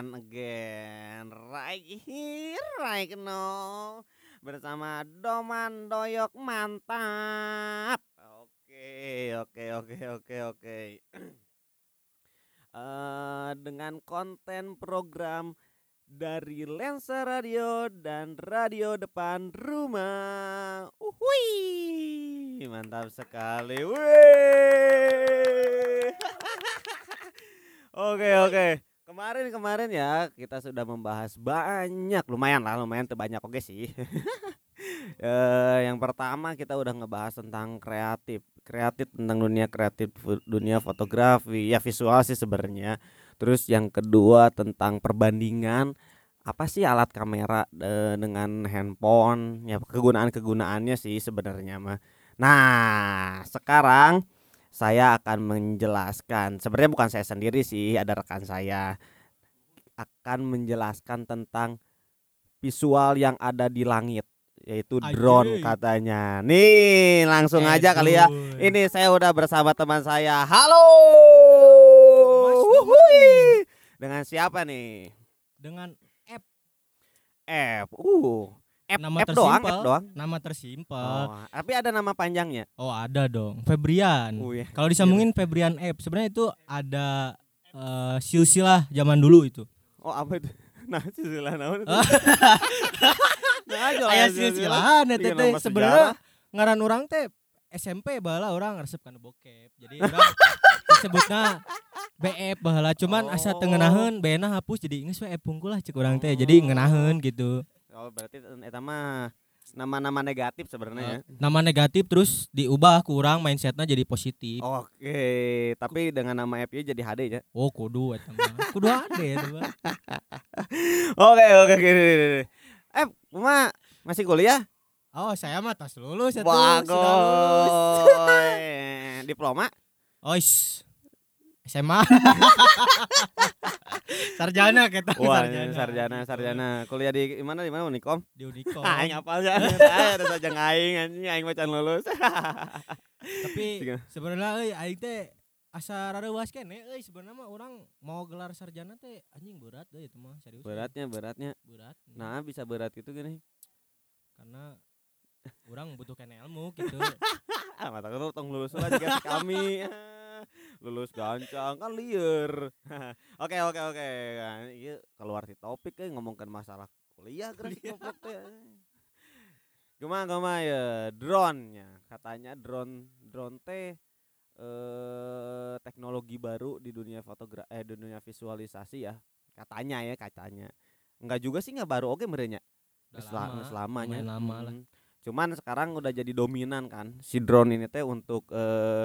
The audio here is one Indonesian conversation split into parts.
and again right here right now bersama Doman Doyok mantap. Oke oke oke oke oke. Eh, dengan konten program dari Lensa Radio dan Radio Depan Rumah. Uhui, mantap sekali. Oke oke. Kemarin kemarin ya kita sudah membahas banyak, lumayan lah, lumayan terbanyak oke sih. Eh, yang pertama kita udah ngebahas tentang kreatif, kreatif tentang dunia kreatif, dunia fotografi, ya visual sih sebenarnya. Terus yang kedua tentang perbandingan apa sih alat kamera eh, dengan handphone, ya kegunaan kegunaannya sih sebenarnya mah. Nah sekarang saya akan menjelaskan, sebenarnya bukan saya sendiri sih, ada rekan saya akan menjelaskan tentang visual yang ada di langit yaitu drone katanya. Nih, langsung aja kali ya. Ini saya udah bersama teman saya. Halo. Dengan siapa nih? dengan app F. Uh. F, Nama F doang, F tersimpel. doang. nama tersimpel. Oh, tapi ada nama panjangnya. Oh, ada dong, Febrian. Oh, iya. Kalau disambungin Febrian app, sebenarnya itu ada eh, silsilah zaman dulu itu. Oh, apa itu? Nah, silsilah naon itu? Ah. Nah, Aya silsilah. silsilahan Iya, teh sebenarnya ngaran orang teh SMP baheula orang resep kana bokep. Jadi orang disebutna BF baheula cuman asa Oh. teu ngeunaheun bena hapus jadi geus we pungkul lah cek urang teh. Jadi Oh. ngeunaheun gitu. Oh, berarti eta mah nama-nama negatif sebenarnya ya. Nama negatif terus diubah ku urang mindsetnya jadi positif. Oke, tapi dengan nama app-nya jadi HD ya. Oh, kudu eta mah. Kudu eta mah. Oke, oke, gini. Eh, Uma masih kuliah? Oh, saya mah tas lulus ya sudah lulus. Bagus. Diploma? Ois. SMA. sarjana kita Wah, sarjana. sarjana, sarjana. Kuliah di mana di mana Unikom? Di Unicom. Aing apa aja. Ada saja ngaing anjing aing macan lulus. Tapi sebenarnya aing teh asa rada was kene euy sebenarnya mah orang mau gelar sarjana teh anjing berat deh itu mah serius. Beratnya, beratnya. berat. Nah, bisa berat gitu gini. karena orang membutuhkan ilmu gitu. Ah, mata lu tong lulus lah si kami. lulus gancang kan liar. oke, oke, oke. Iya keluar di topik eh ngomongkan masalah kuliah geus goblok teh. Gimana gimana ya drone-nya. Katanya drone drone teh eh teknologi baru di dunia fotogra eh di dunia visualisasi ya. Katanya ya, katanya. Enggak juga sih enggak baru oke merenya. Udah Geus la- geus lamanya. lumayan lama lah. Mm. Cuman sekarang udah jadi dominan kan si drone ini teh untuk eh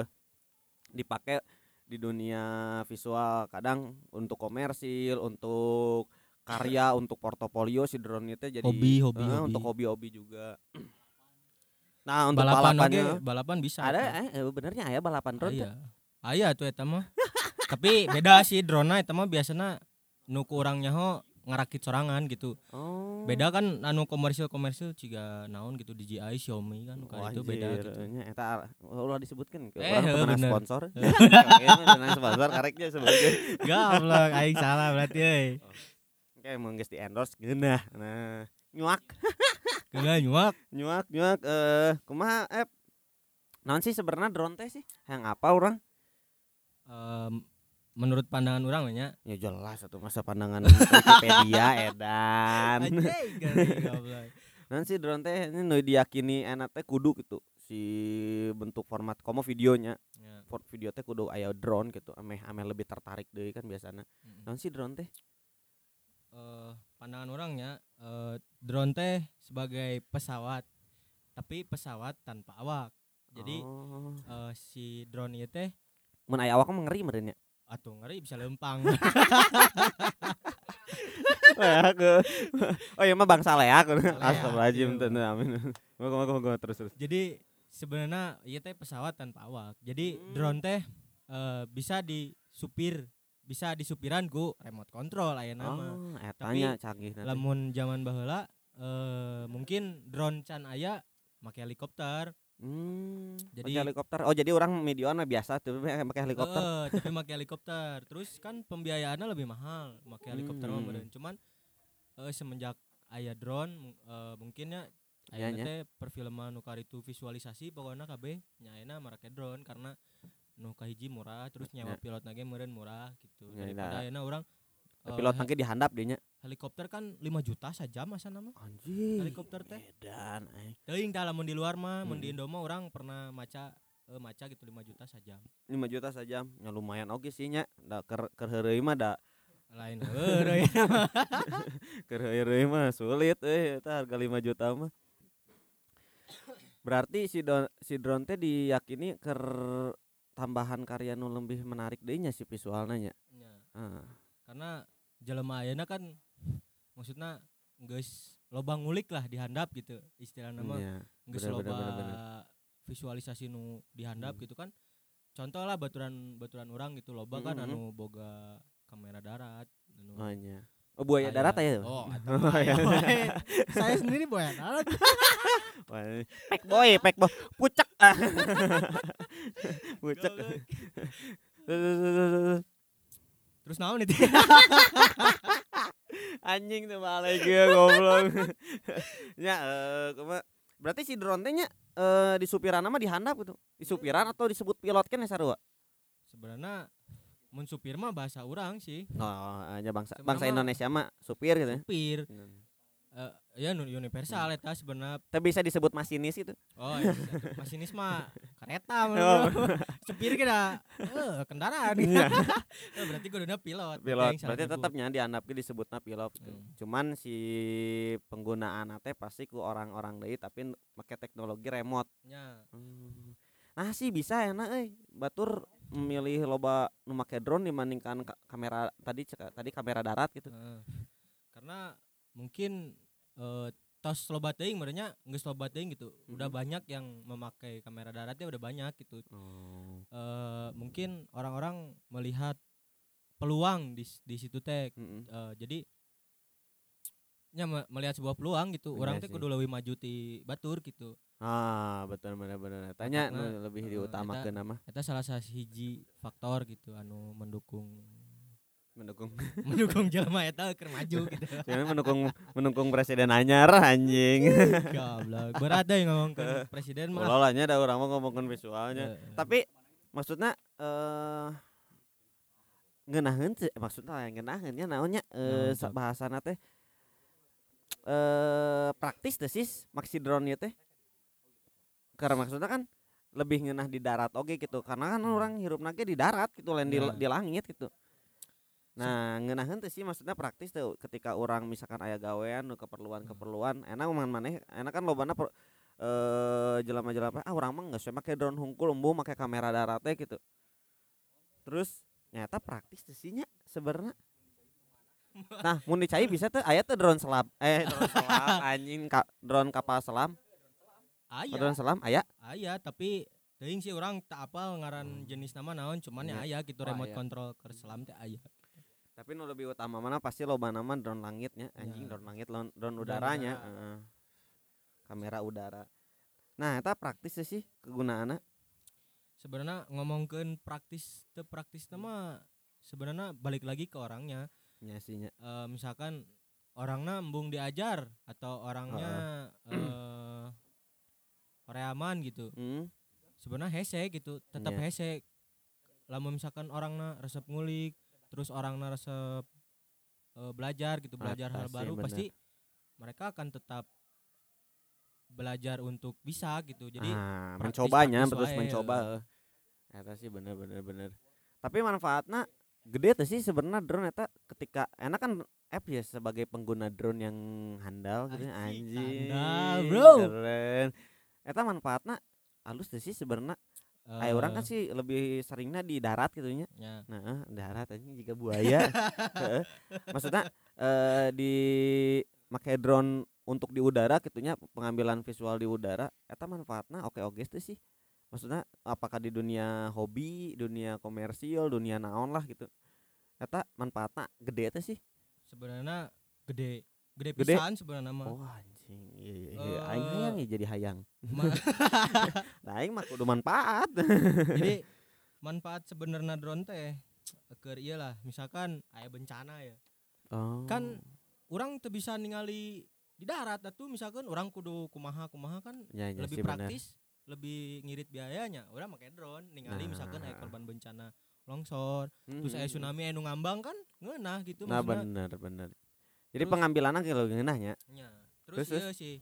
dipakai di dunia visual kadang untuk komersil, untuk karya, untuk portofolio si drone itu jadi Hobi, hobi, eh, hobi. untuk hobi-hobi juga. Nah, untuk balapan oke, balapannya balapan bisa. ada eh eh, benernya ya balapan drone. teh. Aya. Aya tuh eta mah. Tapi beda sih drone eta mah biasanya nu ku urang nyaho ngarakit sorangan gitu. Oh. Beda kan anu komersil-komersil ciga naon gitu DJI Xiaomi kan kan itu beda gitu. eta ulah disebutkan ke Eh, orang pernah bener. sponsor. Oke, pernah sponsor kareknya sebagai Goblok aing salah berarti euy. Oke, emang geus di endorse geunah. Nah, nyuak, Kena nyuak. nyuak, nyuak eh kumaha eh naon sih sebenarnya drone teh sih? Yang apa orang? Em, menurut pandangan orang nya Ya jelas satu masa pandangan Wikipedia edan. Naon sih drone teh ini nu diyakini enak teh kudu gitu si bentuk format komo videonya. Ya, For video teh kudu aya drone gitu. Ameh ameh lebih tertarik deui kan biasanya. mm. Naon sih drone teh? Eh, pandangan orangnya eh, drone teh sebagai pesawat tapi pesawat tanpa awak jadi oh. eh, si drone ieu teh mun aya awak mah ngeri merenya. Atuh ngeri bisa lempang aku. Oh iya mah bangsa leak. Leak, Astagfirullahaladzim. iya. Teu amin. Moga moga moga terus terus. jadi sebenarnya ieu teh pesawat tanpa awak jadi Hmm. drone teh eh, bisa disupir bisa disupiran ku remote control aya nama Oh, etanya canggih nanti. lamun zaman baheula eh, mungkin drone can aya make helikopter Hmm, Jadi- pakai helikopter. Oh, jadi orang medion mah biasa tuh pakai helikopter. Eh, tapi pakai helikopter. Terus kan pembiayaannya lebih mahal pakai helikopter mah Hmm. meureun. Cuman eh, semenjak aya drone eh, mungkinnya Iya, aya nya. teh perfilman nu itu visualisasi pokoknya kabeh nyaena make drone karena nu kahiji murah terus nyawa Ya. pilot meureun murah gitu. Ya, Daripada nah. ayeuna orang Pilot he- nanti dihandap dinya. Helikopter kan 5 juta saja masa nama Anjing. helikopter teh. Edan eh. Teuing tah lamun di luar mah, mun di Hmm. Indo mah orang pernah maca eh, maca gitu 5 juta saja. 5 juta saja. Ya lumayan oke sih nya. Da keur keur heureuy mah da Lain heureuy. mah sulit eh eta harga 5 juta mah. Berarti si don, si drone teh diyakini ker tambahan karya nu lebih menarik deui nya si visualna nya. Ya. Ah. karena jelema ayeuna kan maksudna geus loba ngulik lah dihandap gitu Iya. geus bener, bener, loba bener, bener. visualisasi nu dihandap Hmm. gitu kan contoh lah baturan baturan orang gitu loba kan Mhm. anu boga kamera darat anu Oh nya. Oh buaya aya- darat oh atuh Oh, mah iya. saya sendiri buaya darat Pek boy, pek boy. Pucek. ah. Pucek. terus naon itu Anjing tuh balik ya goblok. ya kuma berarti si drone nya eh di supiran mah dihandap gitu. Di supiran atau disebut pilot kan ya sarua? sebenarnya mun supir mah bahasa orang sih Oh, aja bangsa Sebenarnya bangsa Indonesia mah supir gitu ya. supir Eh, ya universal eta sebenarnya Tapi bisa disebut masinis itu. Oh, iya. masinis mah kereta Oh. menurut Supir kira eh kendaraan. Iya. Eh, berarti kuduna pilot. Pilot. salah Berarti tetapnya dihandap disebutna pilot. Hmm. Cuman si penggunaan teh pasti ku orang-orang deui tapi make teknologi remote. Nya, Hmm. Nah sih bisa enak euy. Batur memilih loba nu make drone dibandingkan ka- kamera tadi tadi kamera darat gitu. eh. Karena mungkin eh tos loba teuing merenya geus loba teuing gitu. Udah Mhm. banyak yang memakai kamera daratnya udah banyak gitu. Oh. Eh mungkin orang-orang melihat peluang di di situ teh Mm-mm. Eh, jadi nya me- melihat sebuah peluang gitu Iya orang teh kudu leuwih maju ti batur gitu Ah, betul bener-bener. Tanya nu Karena, lebih eh, diutamakeun nama Eta salah satu hiji faktor gitu anu mendukung mendukung mendukung jelema eta keur maju gitu. Jangan mendukung mendukung presiden anyar anjing. Goblok. Berat deh ngomong ke presiden mah. Ulah nya da urang mah ngomongkeun visualnya. Eh, Tapi maksudnya eh ngeunaheun maksudnya lain ngeunaheun nya naonnya eh bahasana teh eh praktis teh sis maksi drone teh. Karena maksudnya kan lebih ngeunah di darat oke gitu karena kan Hmm. orang hirupna ge di darat gitu lain di, Nah. di langit gitu. Nah, ngeunaheun teh sih maksudnya praktis tuh ketika orang misalkan aya gawean nu keperluan-keperluan enak man maneh enak kan lobana per, eh jelema-jelema ah urang mah geus we make drone hungkul embu make kamera darat teh gitu. Terus nyata praktis teh sih nya sebenarnya. Nah, mun dicai bisa tuh aya tuh drone selam. Eh, drone selam anjing ka, drone kapal selam. aya Drone selam aya. aya tapi teuing sih orang tak apal ngaran jenis nama naon cuman ya Iya. aya gitu Oh, remote aya. control keur selam teh aya. Tapi nu lebih utama mana pasti loba nama drone langitnya, anjing Ya. drone langit, drone, drone udaranya, udara. heeh. kamera udara. Nah, eta praktis teh sih kegunaanna. Sebenarnya ngomongkeun praktis teu praktis nama sebenarnya balik lagi ke orangnya. Nya sih nya. Eh, misalkan orangnya embung diajar atau orangnya eh horeaman gitu. Hmm. sebenarnya hese gitu tetap Iya. hese lamun misalkan orangnya resep ngulik terus orangnya resep eh, belajar gitu belajar hal Atas, baru iya bener. pasti mereka akan tetap belajar untuk bisa gitu jadi ah, praktis- mencobanya praktis terus wae, mencoba. heeh. Eta sih bener bener bener. Tapi manfaatnya gede tuh sih sebenarnya drone eta ketika enak kan app ya sebagai pengguna drone yang handal gitu ya, Anjing, anjing. handal, bro. Keren. Eta manfaatnya halus tuh sih sebenarnya. Eh, Kayak orang kan sih lebih seringnya di darat gitu nya. ya, Nah, darat anjing jika buaya. Maksudnya eh di make drone untuk di udara gitunya pengambilan visual di udara eta manfaatnya oke oke tuh sih. Maksudnya apakah di dunia hobi, dunia komersial, dunia naon lah gitu. Eta manfaatnya gede tuh sih. sebenarnya gede gede Gede. pisan sebenarnya mah Oh anjing. iya iya iya Eh, aing hayang ya jadi hayang nah aing mah kudu manfaat jadi manfaat sebenarnya drone teh keur ieu lah misalkan aya bencana ya oh kan orang tuh bisa ningali di darat atuh misalkan orang kudu kumaha kumaha kan ya, ya lebih bener. praktis lebih ngirit biayanya orang pakai drone ningali misalkan aya Nah. korban bencana longsor terus aya Mm-mm. tsunami aya ngambang kan ngeunah gitu nah maksudnya. bener bener jadi pengambilan kalau ngeunahnya Nya. Terus, Terus, iya sih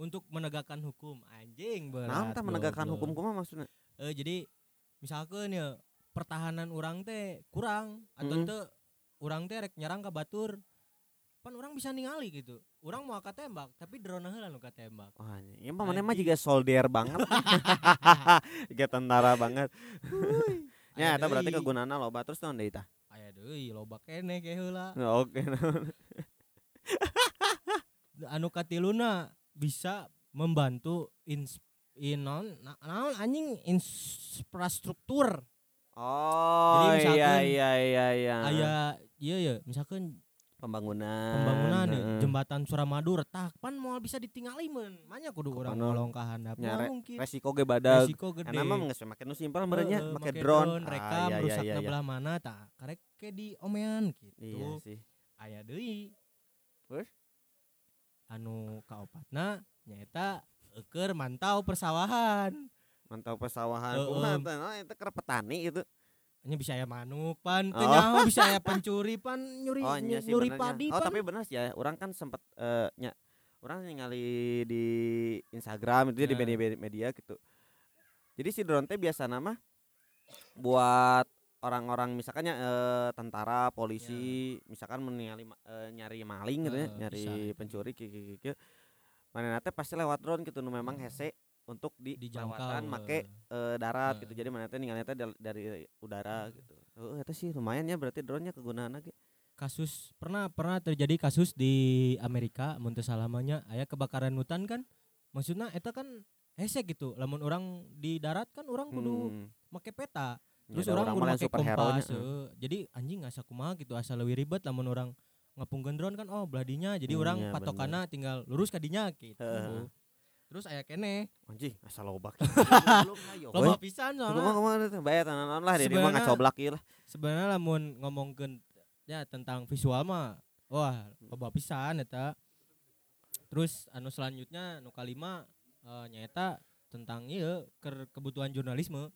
untuk menegakkan hukum anjing berat nah menegakkan hukum kumaha maksudnya. Eh, jadi misalkan ya pertahanan orang teh kurang atau Mm-mm. teu orang teh rek nyerang ke batur pan orang bisa ningali gitu. Orang mau tembak tapi drone heula nu tembak. Wah, ini mah mana mah juga soldier banget. Juga tentara banget. Ya, eta berarti kegunaanna loba. Terus naon deui tah? aya deui loba keneh ke heula. Ya, Oke. anu katiluna bisa membantu ins inon na, naon anjing infrastruktur Oh, iya misalkan iya iya iya. aya iya ya misalkan pembangunan. pembangunan nih heeh. jembatan Suramadu retak pan mau bisa ditingali men manya kudu urang Kapano. ngolong ka handap re- mungkin Resiko ge badag. resiko gede Karena mah geus make nu simpel merenya Heeh, make make drone. rekam Ah, iya, rusak iya, iya, iya. belah mana tah karek ke di omean gitu Iya sih. aya deui Terus? Anu kaopatna nyaeta eker mantau persawahan Mantau. Heeh. Kumaha teh? Nah, itu keur petani itu. nya bisa aya manuk pan teu Oh. nyaho bisa aya pencuri pan nyuri Oh, iya sih nyuri benernya. padi Oh, pan tapi bener sih ya. Orang kan sempet eh nya orang ningali di Instagram itu ya di Ya. media media gitu. Jadi si drone teh biasa nama buat orang-orang misalkannya eh, tentara, polisi, misalkan menningali ma- eh, nyari maling gitu ya, nyari bisa itu. pencuri kieu kieu. Mana teh pasti lewat drone gitu nu memang hese untuk di dijangkau lewatan make eh, darat gitu. Jadi mana teh ningali teh dari, udara gitu. Oh, eta sih lumayan ya berarti drone-nya kegunaan lagi. kasus pernah pernah terjadi kasus di Amerika mun teu salamanya aya kebakaran hutan kan maksudnya eta kan hese gitu lamun orang di darat kan orang kudu Hmm. make peta Ya, terus ada orang make superhero-nya, kompas heuh. jadi anjing asa kumaha gitu asa leuwih ribet lamun orang ngapungkeun drone kan oh beladinya jadi Hmm, orang iya, patokanna tinggal lurus ka dinya gitu Heeh. terus aya keneh Anjing. Belum ayo. loba pisan soalnya kumaha teh bayar tananan lah dia mah ngacoblak ieu lah. sebenarnya lamun ngomongkeun ya tentang visual mah wah loba pisan eta terus anu selanjutnya nu kalima eh, nyaeta tentang ieu ker kebutuhan jurnalisme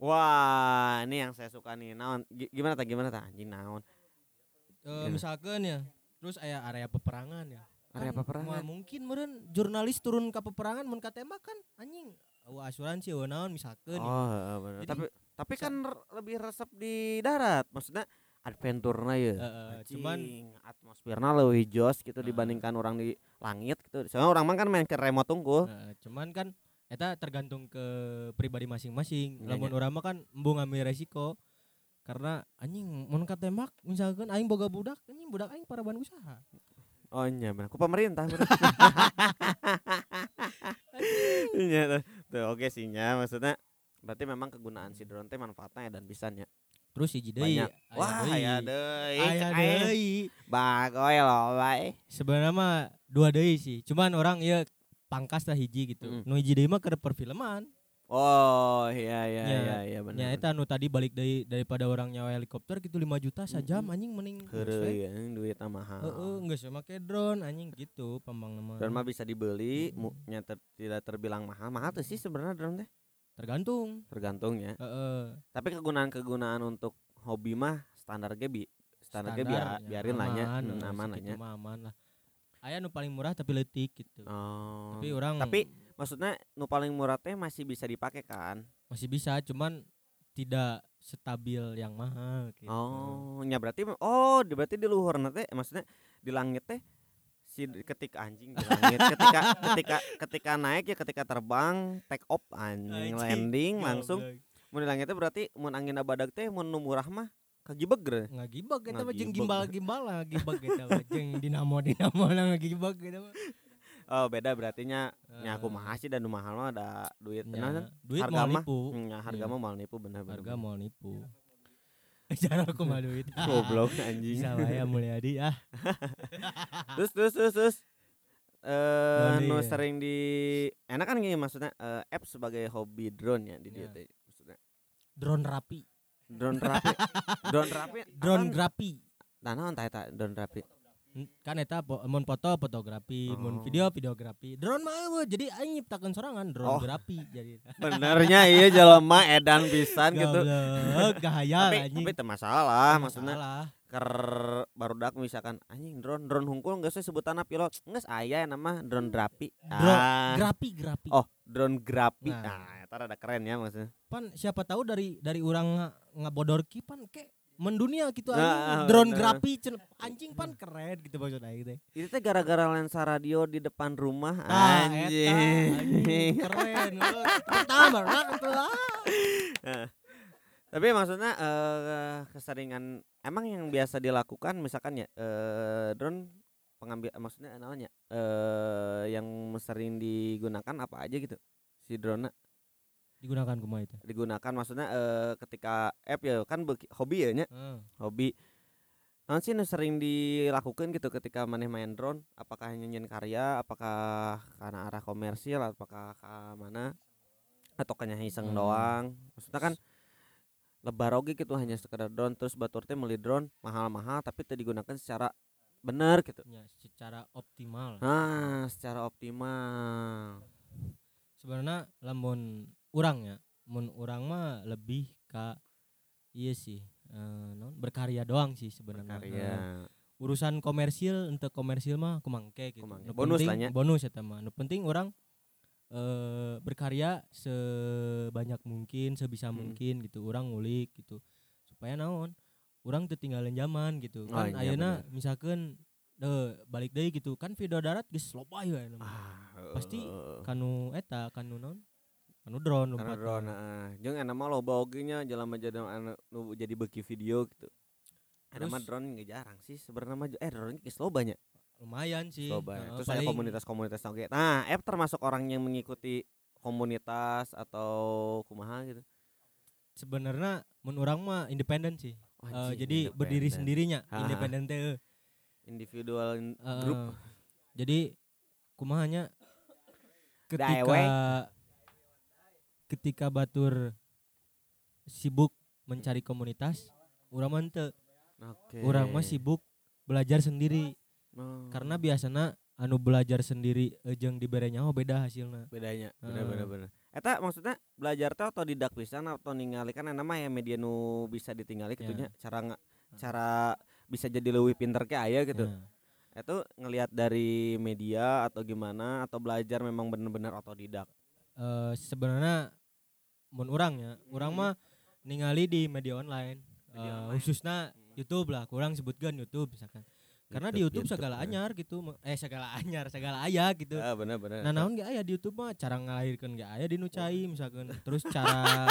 Wah, ini yang saya suka nih. Naon Gi- gimana tah gimana tah anjing naon? Iya. misalkan ya terus aya area peperangan ya Area Kan peperangan? mungkin meureun jurnalis turun ke peperangan mun katembak kan anjing eueuh asuransi eueuh naon misalkan Oh, heeh, bener. Jadi, Tapi tapi kan lebih resep di darat. Maksudnya adventure-na ya. Heeh, cuman atmosfernya lebih jos gitu Heeh. dibandingkan orang di langit gitu. Soalnya orang mah kan main ke remote tunggu. Nah, cuman kan eta tergantung ke pribadi masing-masing. Iya, Lamun iya. urang mah kan embung ngambil resiko. Karena anjing mun katembak misalkan aing boga budak, anjing budak aing paraban usaha. Oh iya bener. Ku pemerintah. Iya tuh. Tuh oke sih nya maksudnya berarti memang kegunaan si drone teh manfaatnya dan bisanya Terus hiji deui. banyak. aya Wah deui. ya. Aya Cek, deui. Bagoy loh bae. Sebenarnya mah dua deui sih. Cuman orang ieu pangkas lah hiji gitu. Mm. Nu hiji deui mah keur perfilman. Oh iya iya Ya, iya iya bener. Nya eta nu tadi balik dari daripada orang nyawa helikopter gitu 5 juta sajam Mm-mm. anjing mending Heureuy geus ya, duitnya mahal. Heeh, geus we make drone anjing gitu pambang nama. Drone mah bisa dibeli, mu, nya ter- tidak terbilang mahal. Mahal tuh sih sebenarnya drone teh. Tergantung. Tergantung ya. Heeh. Tapi kegunaan-kegunaan untuk hobi mah standar ge bi standar Standar, ya, biarin lah nya, aman, Hmm, aman aman lah. Aya nu paling murah tapi leutik gitu. Oh. Tapi orang Tapi maksudnya nu paling murah teh masih bisa dipakai kan? masih bisa cuman tidak stabil yang mahal gitu. Oh, nya berarti oh, berarti di luhur teh maksudnya di langit teh si ketika anjing di langit ketika ketika ketika naik ya ketika terbang take off anjing Anjing, landing langsung mun di langit teh berarti mun angin badag teh mun nu murah mah kagibeg ge. ngagibag eta mah jeung Ngagibag. gimbal-gimbal lah eta mah jeung dinamo-dinamo lah ngagibag eta mah. Oh, beda berarti nya nya aku Eh, mah sih dan mahal mah ada duit nya, nah, duit harga mah nya harga Iya. mah mal nipu bener bener. Harga mau nipu. Jangan aku mah duit. goblok anjing. Bisa wae Mulyadi ah. terus terus terus terus eh Bali, nu ya. sering di enak kan gini maksudnya eh, app sebagai hobi drone ya di dia Ya. teh. maksudnya drone rapi drone rapi. Drone rapi. Drone apaan? grapi Nah, naon tah eta drone rapi kan eta po, mun foto fotografi mun Oh. video videografi drone mah eueuh, jadi aing nyiptakeun sorangan drone Oh. grafi jadi benernya iya jelema edan pisan gitu gaya tapi anjing tapi teu masalah maksudnya Masalah. ker barudak misalkan anjing drone drone hungkul geus we sebutanna pilot geus aya nama drone rapi Drone ah. grafi grafi oh drone grapi Nah. nah, eta rada keren ya maksudnya pan siapa tahu dari dari orang nga- ngabodorki pan ke mendunia gitu Nah, anjing. drone bener. grafi cen- anjing pan keren gitu maksudnya gitu. Itu teh gara-gara lensa radio di depan rumah Tah, eta, anjing, anjing keren. Pertama lah itu ah. tapi maksudnya eh, keseringan emang yang biasa dilakukan misalkan ya eh, drone pengambil maksudnya namanya eh yang sering digunakan apa aja gitu si drone digunakan kumaha itu? Digunakan maksudnya eh, ketika app ya kan hobi ya nya? Heeh. hobi. Non sih sering dilakukan gitu ketika maneh main drone. Apakah nyanyiin karya apakah karena arah komersil apakah ke mana? Atau kanya iseng Hmm. doang. Maksudnya kan lebar oge gitu hanya sekedar drone. Terus batur teh meuli drone mahal-mahal tapi teu digunakan secara bener gitu. Ya secara optimal. Nah secara optimal. Sebenarnya lamun urang ya mun urang mah lebih ka iya sih eh, non berkarya doang sih sebenarnya Eh, urusan komersil untuk komersil mah kumangke gitu. Kumangke. Nu Bonus penting- lah nya. Bonus eta mah. Nu penting orang eh berkarya sebanyak mungkin, sebisa Mm. mungkin gitu. Orang ngulik gitu. Supaya naon? Orang ketinggalan zaman gitu. Oh, Kan iya, ayeuna misalkan eh balik deui gitu kan video darat geus loba ya ah, Pasti Kanu eta kanu naon? Kanu drone lompat. drone heeh jeung enak mah loba oge nya jelema jadi anu nu jadi beki video gitu ada mah drone nggak jarang sih sebenarnya mah eh drone geus loba nya Lumayan sih. loba Heeh, terus ada paling- komunitas-komunitas oge nah app termasuk orang yang mengikuti komunitas atau kumaha gitu sebenarnya mun urang mah independen sih. Anjing, jadi berdiri sendirinya, independen teh. eh. individual in- Heeh. grup Jadi kumahanya ketika. Ketika batur sibuk mencari komunitas, urang mah teu. oke. Urang mah sibuk belajar sendiri. Oh, karena biasanya anu belajar sendiri eh, jeung dibere nyaho beda hasilna. bedanya bener bener bener. Eta maksudnya belajar teh atau didak pisan atau ningali kan nama ya media nu bisa ditinggali gitu Ya. cara cara bisa jadi lebih pinter ke aya gitu. Nah, itu ngelihat dari media atau gimana atau belajar memang bener-bener otodidak? Eh, sebenarnya mun urang ya, urang Hmm. mah ningali di media online. Media Eh, online. khususnya YouTube lah, kurang sebutkan YouTube misalkan. Karena di YouTube segala ya. anyar gitu, eh segala anyar, segala aya gitu. ah bener bener Nah, naon ge aya di YouTube mah cara ngalahirkeun ge aya di nu cai misalkan. Terus cara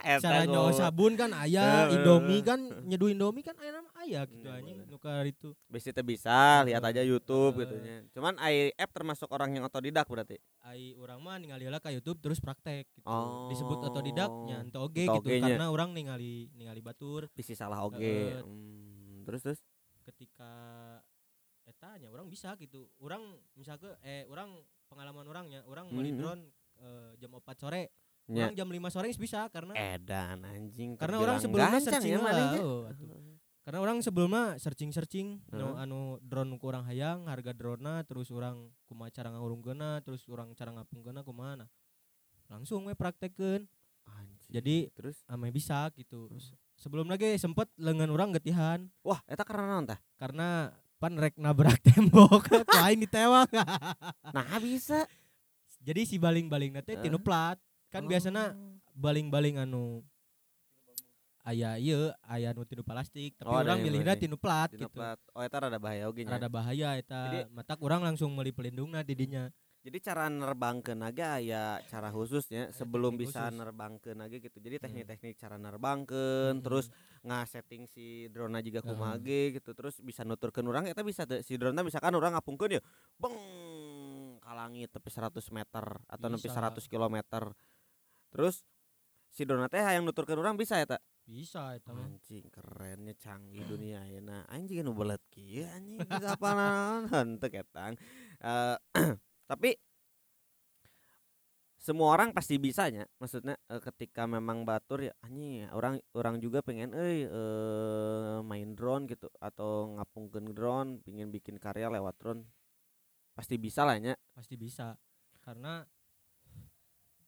cara nyawa sabun kan aya, bener, Indomie kan nyeduh Indomie kan aya nama aya gitu Iya, anjing bener. nu ka itu. Teh bisa lihat aja YouTube Eh. gitu nya cuman ai app termasuk orang yang otodidak berarti Ai urang mah ningali heula ka YouTube terus praktek gitu. Oh. Disebut otodidak nya ente oge gitu karena urang ningali ningali batur bisi salah oge Eh, Hmm, terus terus ketika eta nya urang bisa gitu. Urang misalkan eh urang pengalaman orangnya, urang meuli Mhm. drone eh, jam 4 sore, nya urang jam 5 sore bisa karena edan anjing karena orang sebelumnya gancang searching ya lah, oh. Karena orang sebelumnya searching searching nu Heeh. anu drone ku urang hayang harga drone terus orang kumaha cara ngurungkeunna terus orang cara ngapungkeunna kumaha nah. langsung we praktekeun Anjing. jadi terus ame bisa gitu sebelum lagi sempet lengan orang getihan wah eta karena naon tah karena pan rek nabrak tembok ku aing ditewak nah bisa jadi si baling-baling tinu Heeh. plat kan biasanya Oh. baling-baling anu aya ieu aya nu tinu plastik tapi Oh, orang yang plastik. tinu plat Dina gitu plat. oh eta rada bahaya nya rada bahaya Jadi- matak orang langsung meuli pelindungna didinya jadi cara nerbangkeun aja ya cara khususnya sebelum teknik bisa khusus. nerbangkeun aja gitu jadi Hmm. teknik-teknik cara nerbangkeun Mm-mm. terus nga-setting si drone juga kumaha ge gitu terus bisa nuturkeun urang eta bisa si drone misalkan urang ngapungkeun ya beng ka langit tepi 100 meter atau nepi Bisa. 100 kilometer terus si drone teh hayang nuturkeun urang bisa eta bisa eta mah. Anjing kerennya canggih dunia ayeuna anjing nu belet kieu anjing. Geus apal naon henteu ketang. Eh, tapi semua orang pasti bisanya maksudnya eh, ketika memang batur ya anjing orang orang juga pengen eh eh, main drone gitu atau ngapungkeun drone pengen bikin karya lewat drone. Pasti bisa lah nya. Pasti bisa karena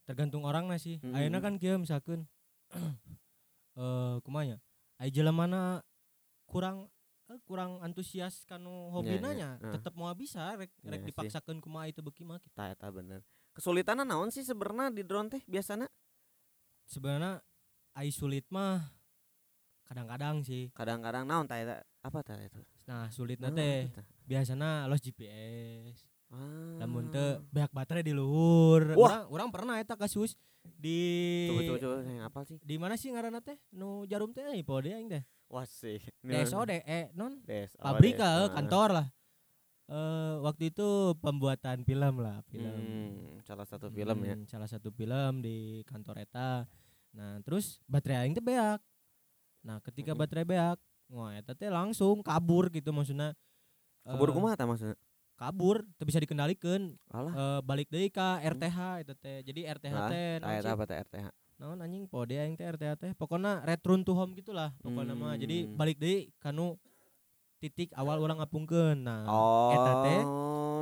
tergantung orang sih. Ayeuna kan kieu misalkan eh kumanya? Aya jelemana kurang eh, kurang antusias kanu hobina iya. nya Heeh. tetep mau bisa rek rek Iya sih. dipaksakeun kumaha itu beuki mah kita eta bener. Kesulitan naon sih sebenarnya di drone teh biasanya sebenarnya ai sulit mah kadang-kadang sih. Kadang-kadang naon tah apa tah itu? Nah teh eta? biasanya los GPS ah. lamun teu beak baterai di luhur. Wah. urang urang pernah eta kasus di coba coba coba yang apa sih? Di mana sih ngaranna teh? Nu jarum teh eh pode aing teh. Wah sih DSO deh eh non? Des, pabrik kantor lah. Eh waktu itu pembuatan film lah film. Hmm, salah satu film ya. Hmm, salah satu film di kantor eta. Nah terus baterai aing teh beak. Nah ketika Mm-mm. baterai beak wah eta teh langsung kabur gitu maksudnya kabur Eh, kumaha maksudnya kabur teu bisa dikendalikan. Alah. Eh, balik deui ka RTH eta teh. Jadi RTH Lah, teh sih? apa teh RTH naon anjing pode aing teh RTH teh. Pokoknya return to home gitulah pokoknya mah. Jadi Hmm. balik deui kanu titik awal orang ngapungkeun. Nah oh eta teh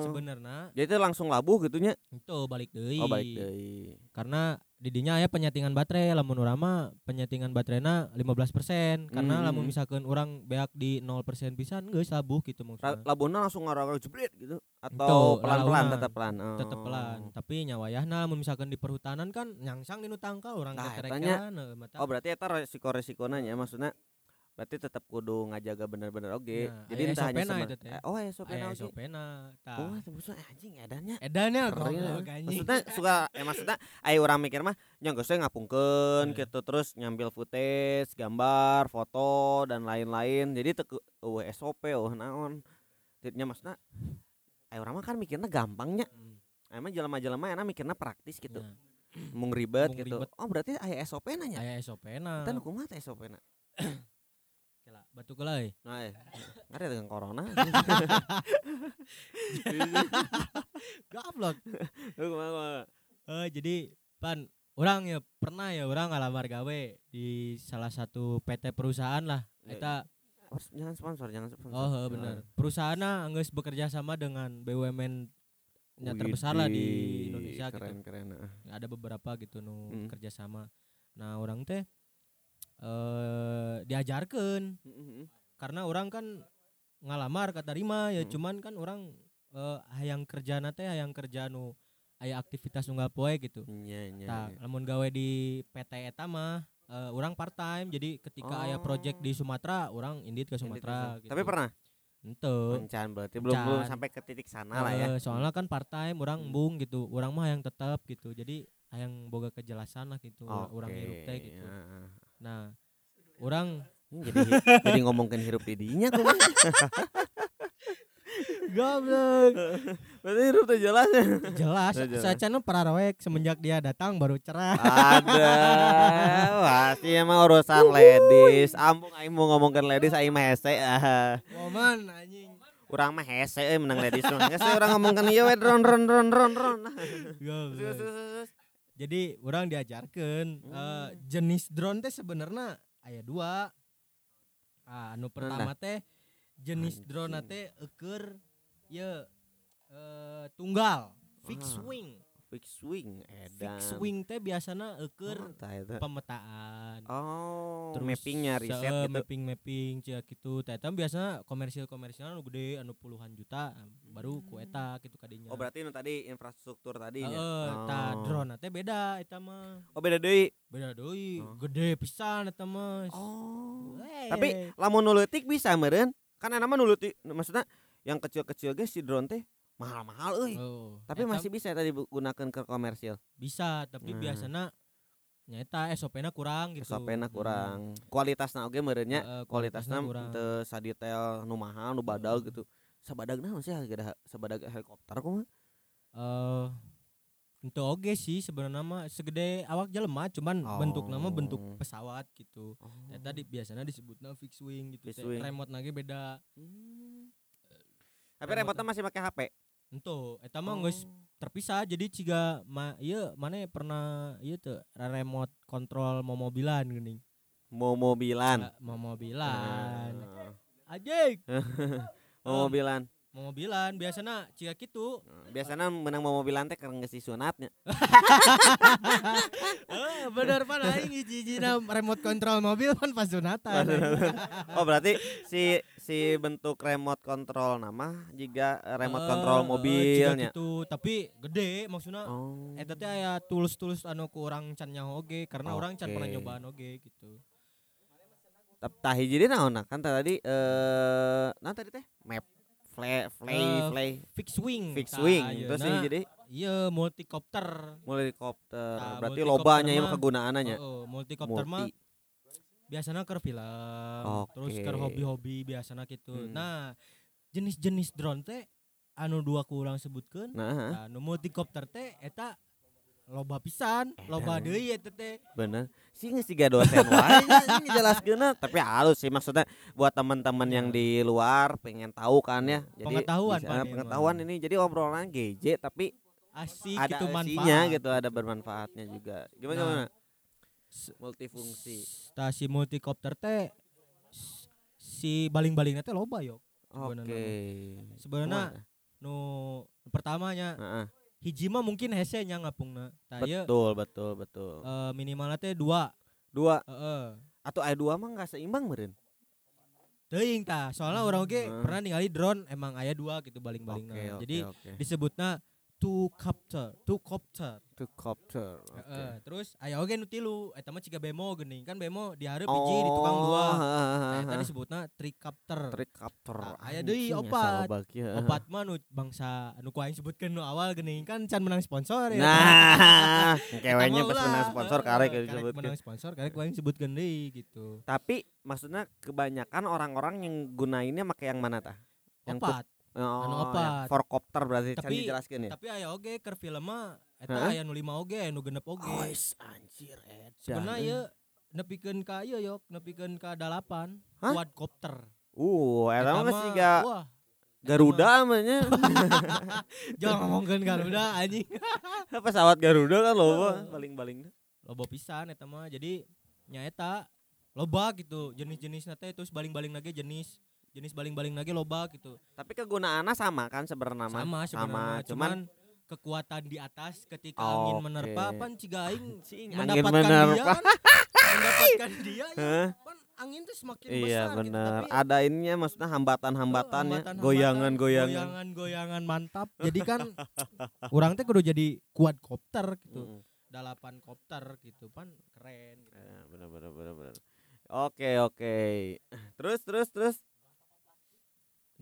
sebenarnya jadi itu langsung labuh gitunya itu balik deui. Oh balik deui. Karena didinya aya penyetingan baterai lamun urang mah penyetingan baterainya 15% karena Hmm. lamun misalkan orang beak di 0% pisan geus labuh gitu maksudnya. Labuhna langsung ngarang jebret gitu? Itu, atau pelan-pelan tetap pelan oh. tetep pelan. Tapi nyawayahna lamun misalkan di perhutanan kan nyangsang di tangkal urang Nah, mata. Oh berarti eta resiko-resikonya ya maksudnya berarti tetap kudu ngajaga bener-bener oge Nah, jadi aya entah hanya sama eh, oh SOP-na aya oge SOP-na tah. oh maksudnya eh, anjing edannya. Edannya ya. anjing. Maksudnya suka eh maksudnya ayo orang mikir mah we ngapungkeun Iya. gitu terus nyambil footage gambar foto dan lain-lain. Jadi teu uh SOP uh naon. Tidnya maksudnya ayo orang mah kan mikirnya gampangnya Hmm, emang jelema-jelema enak mikirnya praktis gitu. Nah, mung ribet Mung gitu. ribet. oh berarti aya SOP nanya aya SOP-na kita kumaha teh SOP na batu kelai nah ada dengan corona goblok Lu kumaha? Eh jadi pan orang ya pernah ya orang ngalamar gawe di salah satu PT perusahaan lah. Ya, Eta Harus- jangan sponsor jangan sponsor oh heuh, bener. Perusahaannya geus bekerja sama dengan BUMN nya terbesar lah di Indonesia keren gitu. keren ah. Ada beberapa gitu nu Hmm. kerja sama. Nah, orang teh eh diajarkan Mm-mm. karena orang kan ngalamar kata Rima ya Hmm. cuman kan orang eh hayang kerja teh hayang kerja nu aya aktivitas nunggal poe gitu. Iya, iya, Nah, iya. lamun gawe di PT eta mah eh, orang part time jadi ketika aya project di Sumatera orang indit ke Sumatera gitu. Tapi pernah Ente. Encan berarti belum belum sampai ke titik sana lah ya. Eh, soalnya kan part time orang Hmm. gitu. Orang mah yang tetap gitu. Jadi yang boga kejelasan lah gitu. Orang Oke, hirup teh gitu. ya. Nah, orang Ini jadi jadi ngomongin hirup di dinya kok. goblok. Berarti hirup tuh jelas ya. Jelas, Jelas. sacana parawek semenjak dia datang baru cerah. Ada. Pasti emang urusan ladies. Ampun aing mau ngomongin ladies aing mah hese. Ah. Momen anjing. Urang mah hese euy menang ladies mah. Geus we urang ngomongkeun ieu we ron ron ron ron ron. Goblok. Jadi orang diajarkan eh, jenis drone teh sebenarnya aya dua. Ah, anu pertama teh jenis drone teh eker ye eh, tunggal fixed Ah, wing. Fix swing edan. Fixed wing teh biasana eker Oh, pemetaan. Oh, Terus mappingnya riset gitu. mapping mapping cia gitu. Eta biasanya komersial komersial anu gede anu puluhan juta baru ku eta gitu kadinya. Oh, berarti nu tadi infrastruktur tadi tah Oh. drone teh beda eta mah. Oh, beda deui. Beda deui, Oh. gede pisan eta mah. Oh. Wey. Tapi lamun nulutik bisa meureun. Kan nama nulutik maksudnya yang kecil-kecil guys si drone teh mahal-mahal euy. Oh, Tapi eta masih bisa tadi digunakan ke komersil. bisa, tapi Nah. biasanya nyata SOP-na kurang gitu. SOP-na Hmm. kurang. Kualitasna oge meureunnya. Heeh, Kualitasna kurang. teu sadetail nu mahal, nu badag Heeh. gitu. Sabadag naon sih harga sabadag helikopter kumaha? Eh Ente oge sih sebenarnya mah segede awak jelema cuman bentuk nama bentuk Oh. pesawat gitu. Ya tadi biasanya disebutnya fixed wing gitu. Fixed wing. Remote lagi beda. Hmm. Tapi Remote masih pakai HP. Ento, eta mah geus terpisah jadi ciga ma ieu mana pernah ieu teu remote control mau mobilan geuning. mau mobilan Ah, Mau mobilan. Eh, Anjing. mau mobilan Mau mobilan biasana ciga kitu. biasanya menang mau mobilan teh karena si sunatnya. Eh, bener pan aing hiji-hijina remote control mobil pan pas sunatan. oh berarti si si bentuk remote control nama jika remote Eh, control eh, mobilnya. kitu, tapi gede maksudnya oh. Eta teh aya tulus-tulus anu ku urang can nyaho oge karena orang can pernah nyobaan oge gitu. Tap- tah hiji naon kan tadi eh nah tadi teh? Map fly fly Eh, fly Fix wing. fix Tah, wing ayeuna terus sih jadi Iya, multicopter. helikopter Tah, berarti lobanya ya mah- kegunaannya Heeh, multicopter mah multi biasanya keur film, terus Oke. keur hobi-hobi biasanya gitu. Hmm. Nah, jenis-jenis drone teh anu dua ku urang sebutkeun. nah Nah, nu multicopter teh eta loba pisan, loba Edan. deui eta teh. bener sih nggak sih dosen wae jelas tapi halus sih maksudnya buat teman-teman yang di luar pengen tahu kan ya jadi Pengetahuan, bisa- pengetahuan ini jadi obrolan GJ tapi Asik ada gitu isinya manfaat. gitu ada bermanfaatnya juga gimana Nah, gimana multifungsi Stasi multicopter teh si baling-balingnya teh loba yo. oke Sebenarnya Sebenarnya nu pertamanya Heeh. hiji mah mungkin hese nya ngapungna. Ieu betul betul betul eh, minimalna teh dua. dua Heeh. atau aya dua mah nggak seimbang meren Teuing tah, soalnya orang oge Hmm. pernah ningali drone emang aya dua gitu baling-balingna. oke oke Jadi oke disebutna two copter, two copter. to copter oke Heeh. Terus aya oge nu tilu, eta mah ciga bemo geuning. Kan bemo dihareup hiji di tukang dua. Nah, eta disebutna tricopter. tricopter Nah, aya deui opat. Opat mah nu bangsa anu ku aing sebutkeun nu awal geuning kan can menang sponsor ya. nah kewenya pas menang sponsor karek disebutkeun menang sponsor karek ku aing sebutkeun deui gitu. Tapi maksudnya kebanyakan orang-orang yang gunainnya pakai yang mana tah? Yang Opat. Oh, anu yang opat. Four-copter berarti can Tapi- dijelaskeun ya. Tapi aya oge keur film mah eta aya nu lima oge, aya nu genep oge. Ois, anjir edan. Sebenarnya ya nepikeun ka ieu yok, nepikeun ka dalapan Hah? quadcopter. Uh, eta mah sih ga wah, Garuda namanya. jangan ngomongkeun Garuda anjing. Pesawat Garuda kan loba baling-baling. Loba pisan eta mah. Jadi nya eta loba gitu jenis-jenis teh terus baling-baling lagi jenis jenis baling-baling lagi loba gitu. Tapi kegunaannya sama kan sebenarnya mah? Sama sebenarnya, cuman cuman kekuatan di atas ketika Oke. angin menerpa pan ciga aing mendapatkan dia menerpa. kan mendapatkan dia ya kan angin tuh semakin Iya besar gitu, bener. tapi Ada ininya maksudnya hambatan-hambatan ya, hambatan-hambatan, goyangan-goyangan. goyangan-goyangan mantap jadi kan orang teh kudu jadi quadcopter gitu Mm. dalapan kopter gitu pan keren gitu. Ya, bener bener bener bener. Oke oke. Terus terus terus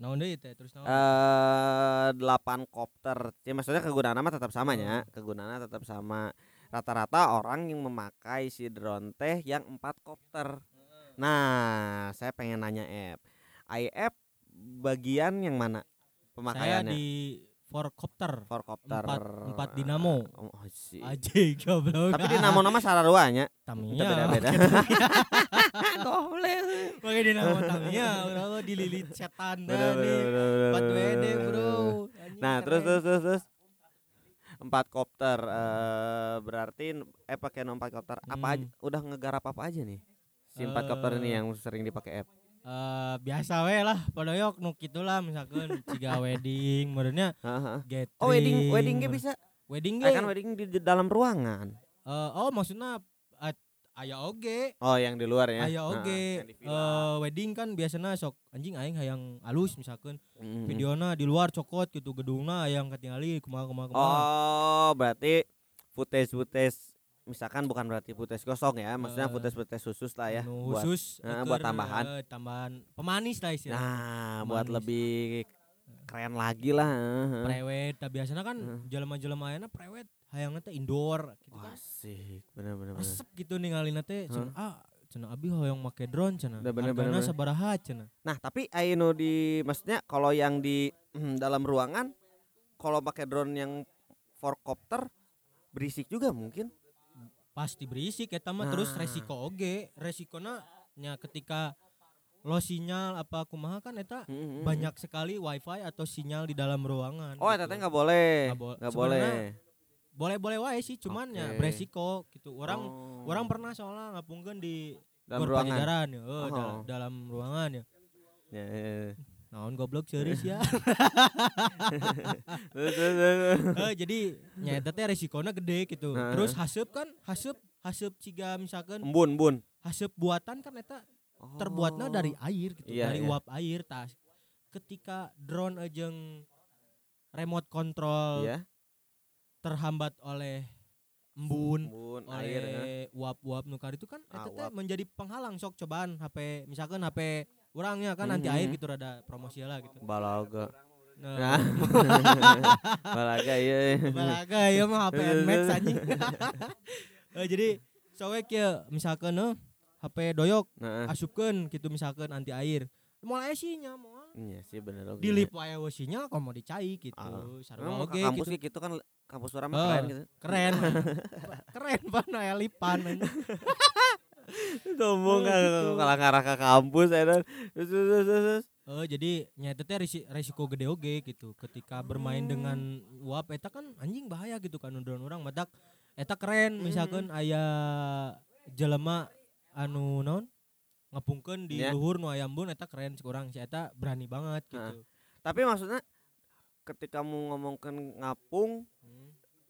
naon deui teh terus naon eh delapan kopter. Ya maksudnya kegunaan mah tetap sama ya. Kegunaannya tetap sama. Rata-rata orang yang memakai si drone teh yang empat kopter. Nah, saya pengen nanya F. IF bagian yang mana saya pemakaiannya? di four kopter For kopter. empat- empat dinamo. Oh, aja goblok Tapi dinamo nama sararuanya. Tamiya Kita beda-beda. Pakai dinamo Tamiya bro dililit setan dah nih empat WD bro Nah, terus terus terus terus. Empat kopter eh berarti eh pakai empat kopter apa Hmm. aja udah ngegarap apa aja nih? Si empat kopter ini Eh. yang sering dipakai app. Eh, biasa we lah podoyok nu kitu lah misalkan ciga wedding gathering Oh, wedding wedding ge bisa. wedding Eh, ge kan wedding di, dalam ruangan. eh, oh maksudnya eh, aya oge Oh, yang di luar ya. aya Heeh, oge yang eh, wedding kan biasanya sok anjing aing hayang alus misalkan Mm-mm. videona di luar cokot gitu gedungna hayang ketinggali kumaha kumaha kumaha Oh, berarti footage-footage misalkan bukan berarti footage gosong ya, maksudnya Eh, footage-footage khusus lah ya buat khusus keur, buat tambahan. eh, tambahan pemanis lah istilahnya Nah, buat Manis. lebih keren lagi lah. heeh. prewed tapi biasanya kan Heeh. jelema-jelema ayeuna prewed hayangna teh indoor gitu kan Asik, bener bener bener. asep gitu ninggalin teh cenah ah cenah abi hoyong make drone cenah Udah bener, bener, bener. sabaraha cenah Nah, tapi aino di maksudnya kalau yang di hmm, dalam ruangan kalau pakai drone yang four copter berisik juga mungkin. Pasti berisik eta mah terus Nah. resiko oge resikona nya ketika lo sinyal apa kumaha kan eta Hmm, hmm, banyak sekali wifi atau sinyal di dalam ruangan Oh, gitu. eta teh nggak boleh. Nggak bo- sebenarnya boleh. boleh-boleh wae sih cuman ya Oke. beresiko gitu orang Oh. orang pernah soalnya ngapungkeun di dalam gor ruangan. pajajaran ya eh, Oh. dal- dalam ruangan ya Ya, ya, ya. Naon goblok serius ya. Eh, jadi nyata teh resikonya gede gitu Heeh. terus haseup kan haseup haseup ciga misalkan Embun, embun. haseup buatan kan eta terbuatnya Oh. dari air gitu Iya, dari iya. uap air tas ketika drone ajeng remote control Iya. terhambat oleh embun Embun, oleh air. uap-uap nukar itu kan Ah, eta teh uap. menjadi penghalang sok cobaan HP misalkan HP orangnya kan anti Mhm. air gitu rada promosi lah gitu Balaga. nah Nah. Balaga iya. balaga ya mah HP Nmax anjing Eh, jadi soalnya kia misalkan eh, HP doyok Nah, asupkeun gitu misalkan anti air mulai sih nya moal iya sih bener oke. dilip wae wesinya kalau mau dicai gitu Ah. sarua Memang oge kampus gitu gitu kan kampus orang mah Eh, keren gitu. keren keren pan aya lipan Oh, gitu. kalau ngarah ke kampus ya dan terus terus terus, terus. Eh, jadi nyata teh resiko gede oge gitu ketika bermain dengan uap eta kan anjing bahaya gitu kan drone orang madak eta keren misalkan aya jelema anu naon ngapungkeun di Ya. luhur nu aya embun eta keren kurang si eta berani banget gitu. Nah. Tapi maksudnya ketika mau ngomongkan ngapung Hmm.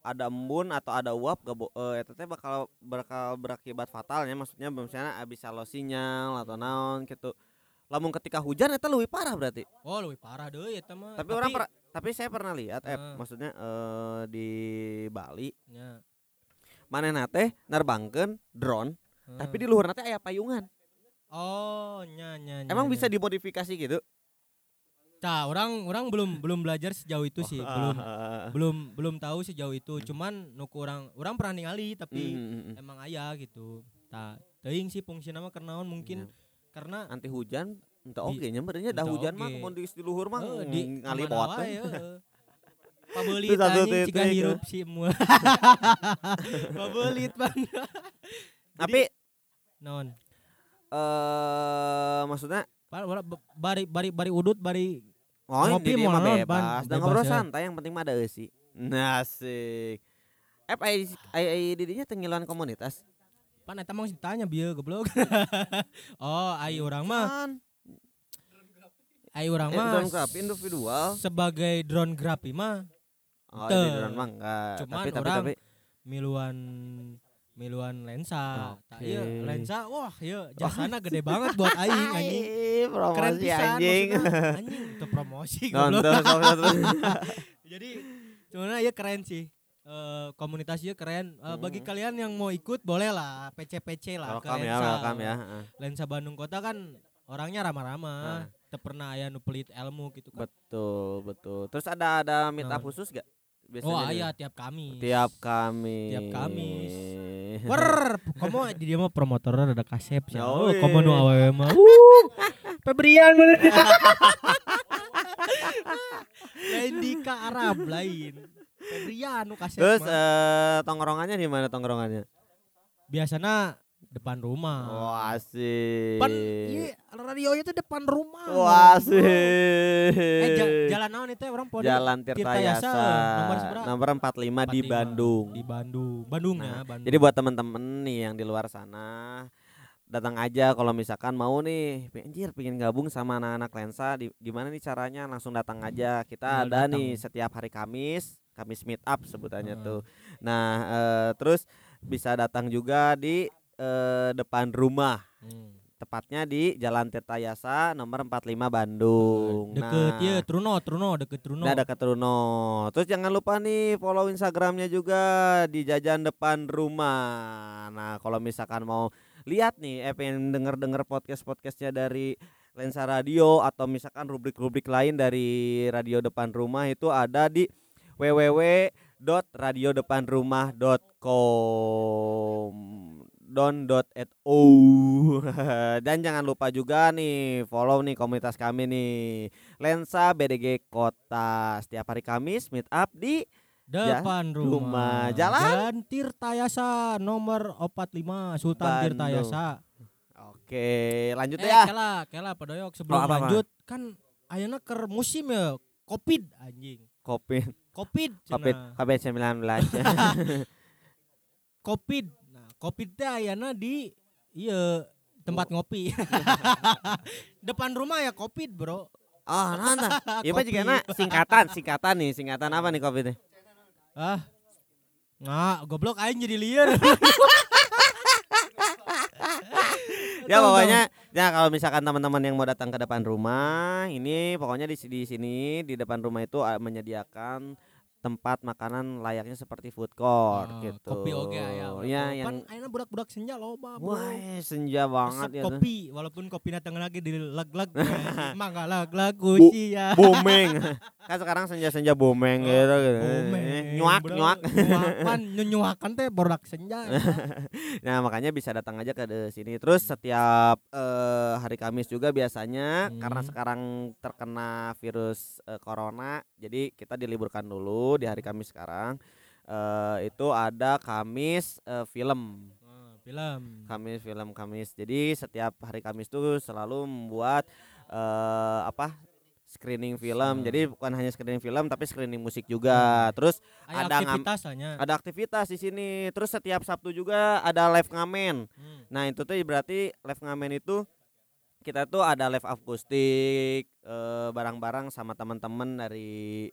Ada embun atau ada uap gak bo eh, eta teh bakal bakal berakibat fatalnya maksudnya misalnya bisa lo sinyal atau naon gitu lamun ketika hujan eta lebih parah berarti Oh, lebih parah deui eta mah. tapi, orang per- tapi saya pernah lihat eh Ah. maksudnya eh, di Bali nya, mana teh nerbangkeun drone tapi di luar nanti aya payungan Oh, nya nya. nya, emang nya. bisa dimodifikasi gitu Tah, orang orang belum belum belajar sejauh itu sih, belum Ah. belum belum tahu sejauh itu. Cuman nuku orang orang pernah ningali tapi Hmm, hmm, hmm. emang aya gitu. Tah, teuing sih fungsinya mah kenaon mungkin Iya. karena anti hujan entah oke nya benernya dah hujan mah oge. mau di luhur mah eh, di ngali ke mana bot wae, heeh. Pabelit anjing ciga hirup si semua. Pabelit bang. tapi Naon? eh maksudnya Bari bari bari udut bari Oh, Ngopi mau mah bebas. Pan? Dan Bebas ngobrol ya. santai yang penting mah ada eusi. Nasik. Eh, ai ai ai didinya tengilan komunitas. pan eta mah ditanya bieu goblok. oh, ai urang mah, Kan, ai urang eh, mah drone grafi individual. sebagai drone grafi mah Oh, drone mah enggak. Cuman tapi tapi orang tapi miluan miluan lensa. Oke. ieu lensa wah ieu jasana gede banget buat aing anjing. Ih, Keren promosi pisan anjing. maksudnya. Anjing itu promosi. Nonton. Jadi sebenarnya ya keren sih. Eh komunitasnya keren. Eh, bagi Mhm. kalian yang mau ikut boleh lah PC-PC lah ke Welcome ya, lensa. welcome ya. heeh. Lensa Bandung Kota kan orangnya ramah-ramah. Nah. Teu pernah aya nu pelit ilmu gitu kan. Betul, betul. Terus ada ada meet up Naon? khusus gak? Oh di- iya tiap Kamis. Tiap Kamis. Tiap Kamis. Wer, kamu di dia mah promotornya ada kasep sih. Oh, Oh, kamu nu awewe mah. Uh, Febrian bener. lain di ke Arab lain. Febrian nu kasep Terus eh tongkrongannya di mana tongkrongannya? Biasana depan rumah. Wah, asik. Depan iya, radio itu depan rumah. Wah, asik. Eh ja- jalan naon itu orang pode Jalan Tirtayasa, Tirtayasa nomor seberapa? nomor 45 di 45. Bandung. di Bandung. Bandung Nah, ya, Bandung. Jadi buat temen-temen nih yang di luar sana datang aja kalau misalkan mau nih anjir pengen gabung sama anak-anak lensa di gimana nih caranya langsung datang aja kita Tinggal ada datang. nih setiap hari Kamis Kamis meet up sebutannya Heeh. tuh nah eh, terus bisa datang juga di eh, depan rumah Hmm. tepatnya di Jalan Tirtayasa nomor 45 Bandung Deket nah, ya, Truno, Truno, deket Truno. Nah, dekat Runo. Terus jangan lupa nih follow Instagramnya juga di jajan depan rumah. Nah, kalau misalkan mau lihat nih, eh pengen denger-denger podcast-podcastnya dari Lensa Radio atau misalkan rubrik-rubrik lain dari Radio Depan Rumah itu ada di www.radiodepanrumah.com don.edu dan jangan lupa juga nih follow nih komunitas kami nih Lensa BDG Kota setiap hari Kamis meet up di depan rumah. rumah. Jalan? Jalan Tirtayasa nomor 45 Sultan Bandung. Tirtayasa. Oke, lanjut Eh, ya. kela, kela padoyok sebelum apa-apa? lanjut kan ayeuna keur musim ya Covid anjing. Covid kopi, cenah. kopi 19. Covid. Nah, Covid teh ayeuna di iya tempat ngopi. Depan rumah ya Covid, Bro. Oh, nah, nah. Iya Pak Kopi. juga singkatan, singkatan nih, singkatan apa nih kopi teh? Ah. Nggak, goblok aing jadi liar. Ya pokoknya ya kalau misalkan teman-teman yang mau datang ke depan rumah, ini pokoknya di di sini di depan rumah itu ah, menyediakan tempat makanan layaknya seperti food court Ah, gitu. Kopi oge aya. Ya Pan yang ayeuna budak-budak senja loba, wah senja banget Resep ya tuh. kopi walaupun kopi datang lagi di lag-lag emang gak lag-lag Bu- usia Bomeng. kan sekarang senja-senja bomeng gitu gitu. Oh, Bomeng, Nyuak, nyuak. Nyuakan, nyuakan teh borak senja. Nah, makanya bisa datang aja ke sini. Terus setiap eh, hari Kamis juga biasanya karena Hmm. sekarang terkena virus eh, corona, jadi kita diliburkan dulu di hari Kamis sekarang. Eh, itu ada Kamis eh, film. Oh, film. Kamis film Kamis. Jadi setiap hari Kamis tuh selalu membuat eh, apa? screening film. Hmm. Jadi bukan hanya screening film tapi screening musik juga. Terus Aya ada aktivitas hanya. ada aktivitas di sini. Terus setiap Sabtu juga ada live ngamen. Hmm. Nah itu tuh berarti live ngamen itu kita tuh ada live akustik eh, barang-barang sama teman-teman dari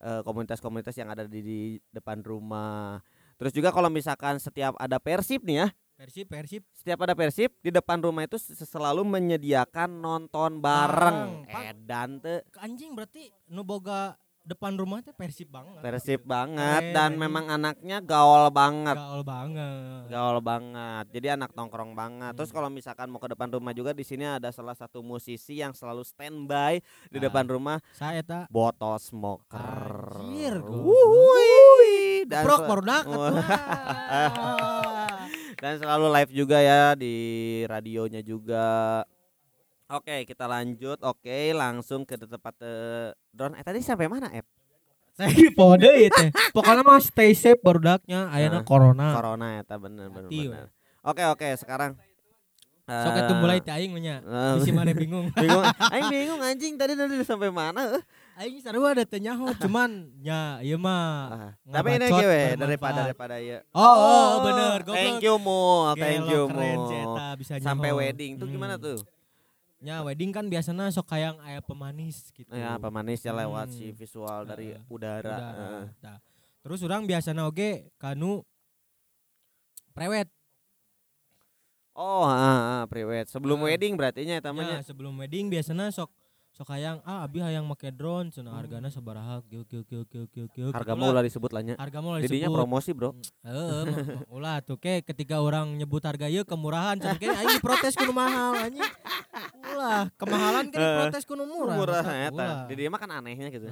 komunitas-komunitas yang ada di, di depan rumah. Terus juga kalau misalkan setiap ada persib nih ya, Persib, Persib. setiap ada persib di depan rumah itu selalu menyediakan nonton bareng. Pak. Edan tuh Anjing berarti nu boga depan rumah teh Persib banget. persib banget Keren, dan anjing. memang anaknya gaul banget. Gaul banget. gaul banget jadi anak nongkrong banget terus Hmm. kalau misalkan mau ke depan rumah juga di sini ada salah satu musisi yang selalu standby di Ah. depan rumah Saya tak botol smoker Anjir. Wuih, dan, Prok dan selalu live juga ya di radionya juga Oke kita lanjut Oke langsung ke tempat eh, drone Eh tadi sampai mana Ep? Saya pode ya teh. Pokoknya mah stay safe barudaknya Ah, ayana corona. Corona ya bener bener, bener. Oke oke sekarang Sok eh, itu mulai teh aing nya. eh, Bisi mana bingung. bingung aing bingung anjing tadi tadi udah sampai mana eh? Aing seru ada teh nyaho cuman ya ieu mah. Ah, tapi ini gue bermanfaat. daripada daripada ya Oh, oh, bener goblok. thank you mu thank you eta bisa sampai wedding tuh gimana Hmm. tuh Ya wedding kan biasanya sok kayak aya pemanis gitu. ya apa manis ya lewat si Hmm. visual dari Heeh, udara, Udara. Tah. Terus orang biasanya oge kanu prewed. oh ah, ah, prewed sebelum Ah. wedding berarti nya Ya, tamanya sebelum wedding biasanya sok sok hayang ah abi hayang make drone cenah Hmm. hargana sabaraha kieu kieu kieu kieu kieu kieu harga gitu mau lah. ulah disebut lahnya harga mah jadinya disebut. promosi bro Heeh, ma- ma- ulah tuh ke ketika orang nyebut harga ieu kemurahan cenah ke aing protes kudu mahal anjing. Ulah, kemahalan kan protes kudu murah. murah eta ulah. di mah kan anehnya gitu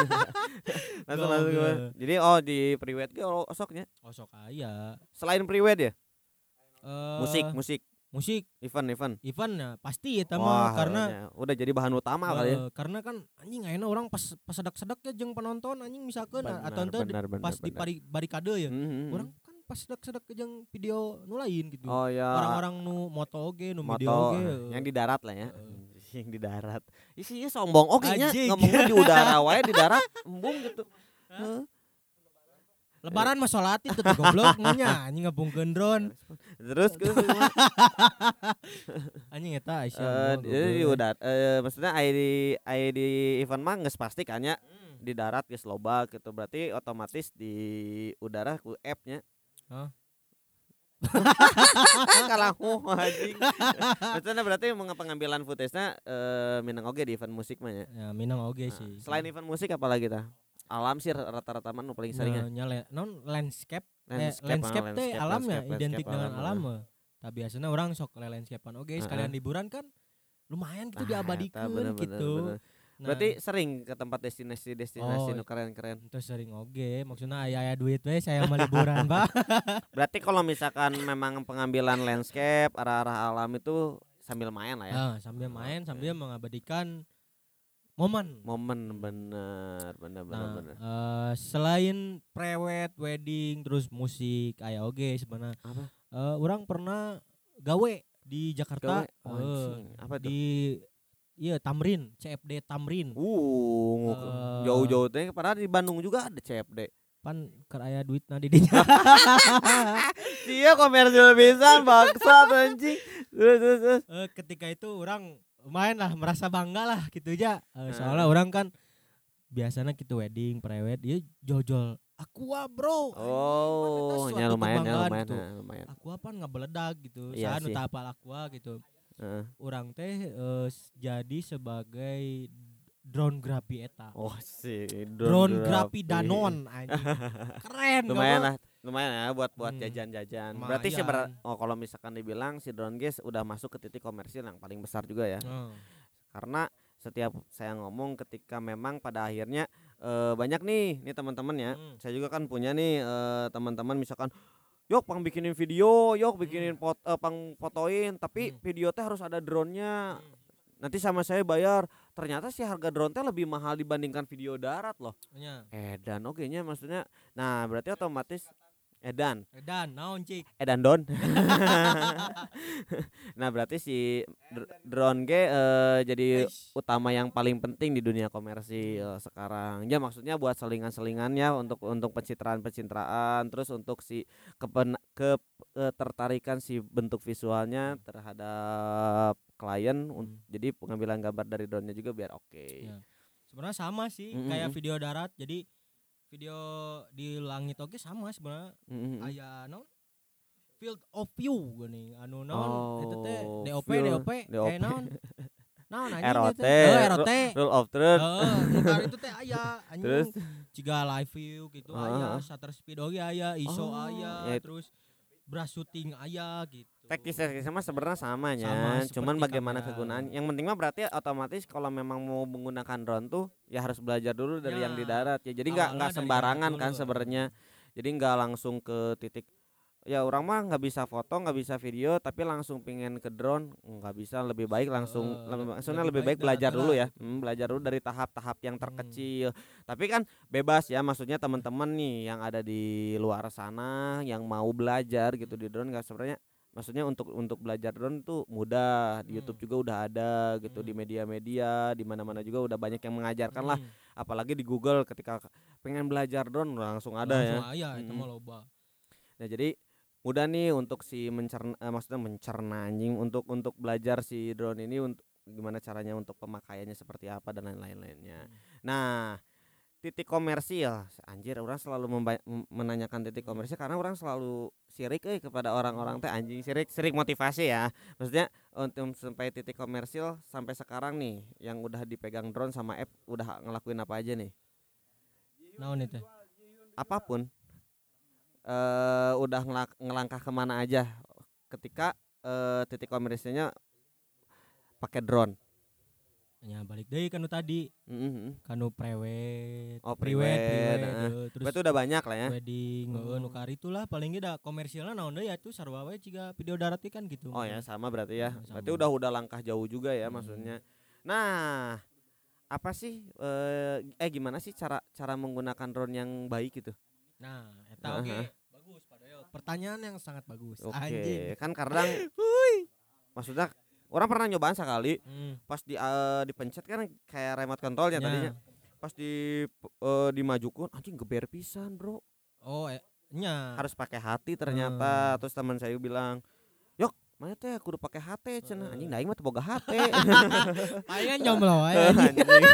langsung langsung jadi oh di prewed ge oh, soknya Oh sok aya. selain prewed ya Eh, musik musik musik event event event ya pasti Wah, mah karena ya. udah jadi bahan utama kali ya karena kan anjing ayeuna orang pas pas sedak-sedak ya jeung penonton anjing misalkan Benar, atau ente di- benar, pas di pari, barikade ya. Mhm. Orang kan pas sedak-sedak jeung video nu lain gitu. oh ya Orang-orang nu moto oge, nu video moto oge. yang di darat lah ya Heeh. yang di darat isinya sombong oke nya Anjing. ngomongnya di udara wae di darat embung gitu Heeh. Lebaran mah salat itu tuh goblok nya anjing ngabungkeun drone. terus terus Anjing eta eh Aisyah. di udara eh maksudnya ai di ai di event mah geus pasti kan ya Hmm. di darat geus loba gitu berarti otomatis di udara ku app-nya huh anjing maksudnya berarti pengambilan footage-nya eh minang oge di event musik mah ya Ya minang oge Nah, sih. selain event musik apa lagi tah alam sih rata-rata mah nu paling sering ya Nah, nya le- non landscape Landscape, eh, landscape, ah, teh alam ya identik dengan alam, alam ah. Tapi biasanya orang sok le landscapean oke sekalian Heeh. liburan kan lumayan gitu Ah, eta diabadikan bener, bener, gitu. bener. Nah, berarti sering ke tempat destinasi destinasi Oh, nu keren-keren itu sering oge maksudnya aya aya duit we saya mau liburan Pak. berarti kalau misalkan memang pengambilan landscape arah-arah alam itu sambil main lah ya Ah, sambil main sambil mengabadikan momen. momen bener bener bener Nah, bener eh, selain prewed, wedding, terus musik, aya oge sebenarnya. Apa? Eh, orang pernah gawe di Jakarta Gawe- oh, anjing. apa tuh? di iya Tamrin CFD Tamrin Uh, Eh. jauh-jauh teh padahal di Bandung juga ada CFD. pan keraya duit nah di dinya Iya komersil bisa bangsat anjing. Terus ketika itu orang lumayan lah merasa bangga lah gitu aja Nah. soalnya orang kan biasanya gitu wedding prewed dia jojol aqua bro Oh, ya lumayan ya lumayan gitu. ya, lumayan. aqua pan nggak beledak gitu Iya saya nu sih. teu apal aqua gitu Heeh. orang teh eh, s- jadi sebagai drone grapi eta Oh sih, drone grapi danon anjing keren Lumayan lah, lumayan ya buat buat Hmm. jajan-jajan. Berarti sih ber- oh kalau misalkan dibilang si drone guys udah masuk ke titik komersil yang paling besar juga ya. Oh. Karena setiap saya ngomong ketika memang pada akhirnya eh, banyak nih nih teman-teman ya. Hmm. Saya juga kan punya nih eh, teman-teman misalkan Yok pang bikinin video, yok bikinin pot, eh, pang fotoin, tapi Hmm. video teh harus ada drone-nya. Hmm. Nanti sama saya bayar. Ternyata sih harga drone teh lebih mahal dibandingkan video darat loh. Nya. Edan oke nya maksudnya. Nah, berarti otomatis edan, edan naon cik edan don. nah, berarti si dr- drone ge eh, jadi Eish. utama yang paling penting di dunia komersil sekarang. Ya maksudnya buat selingan-selingannya untuk untuk pencitraan-pencitraan, terus untuk si kepen, ke ketertarikan si bentuk visualnya terhadap klien. Hmm. Jadi pengambilan gambar dari drone-nya juga biar oke. Ya. sebenarnya sama sih Mm, mm, kayak video darat jadi video di langit oke sama sebenarnya Mm-mm. aya naon field of view gini anu naon itu teh Oh, DOP DOP DOP. eh naon naon anjing ROT? Oh, ROT Rule of truth. Heeh, nukar itu teh aya anjing Terus? ciga live view gitu Ah, aya ah. shutter speed oge aya ISO Oh, aya ya terus brush shooting aya gitu Mah sebenarnya sama nya, Sama, cuman seperti bagaimana kamera. kegunaan. Yang penting mah berarti otomatis kalau memang mau menggunakan drone tuh ya harus belajar dulu dari yang di Ya, darat ya. Jadi nggak nggak sembarangan kan sebenarnya. Jadi nggak langsung ke titik ya orang mah nggak bisa foto nggak bisa video tapi langsung pingin ke drone nggak bisa lebih baik langsung Eh, lebih, lebih maksudnya baik lebih baik belajar dulu ya. Hmm, belajar dulu dari tahap-tahap yang Hmm. terkecil tapi kan bebas ya maksudnya teman-teman nih yang ada di luar sana yang mau belajar gitu di drone nggak sebenarnya maksudnya untuk untuk belajar drone tuh mudah di Hmm. YouTube juga udah ada gitu di Hmm. media-media di mana-mana juga udah banyak yang mengajarkan lah Hmm, apalagi di Google ketika pengen belajar drone langsung ada ya langsung Mm-mm. mah loba Nah jadi mudah nih untuk si mencerna eh, maksudnya mencerna anjing untuk untuk belajar si drone ini untuk gimana caranya untuk pemakaiannya seperti apa dan lain-lain lainnya. Nah titik komersil. Anjir orang selalu menanyakan titik komersil karena orang selalu sirik eh kepada orang-orang teh anjing sirik sirik motivasi ya. Maksudnya untuk sampai titik komersil sampai sekarang nih yang udah dipegang drone sama app udah ngelakuin apa aja nih? Naon itu? Apa pun. Eh udah ngelak- ngelangkah ke mana aja. Ketika eh, titik komersilnya pakai drone. Ya balik deui kanu tadi Mhm. kanu prewed Oh, priwed heeh. heuh, terus Berarti udah banyak lah ya. wedding heeh Oh. nu kari itulah paling ge da komersilna naon deui ya itu sarua we ciga video darat kan gitu Oh ya sama berarti ya. Sama. Berarti udah udah langkah jauh juga ya Hmm. maksudnya. Nah apa sih eh, eh gimana sih cara cara menggunakan drone yang baik gitu? nah eta oke Heeh. bagus padahal pertanyaan yang sangat bagus Oke anjing kan kadang maksudnya orang pernah nyobaan sekali Hmm, pas di eh, dipencet kan kayak remote control ya nya. tadinya pas di eh, dimajukan anjing geber pisan bro oh eh, nya harus pakai hati ternyata Hmm. terus teman saya bilang yok mana teh kudu pakai hati cenah anjing Heeh. daing mah boga hati wae anjing. anjing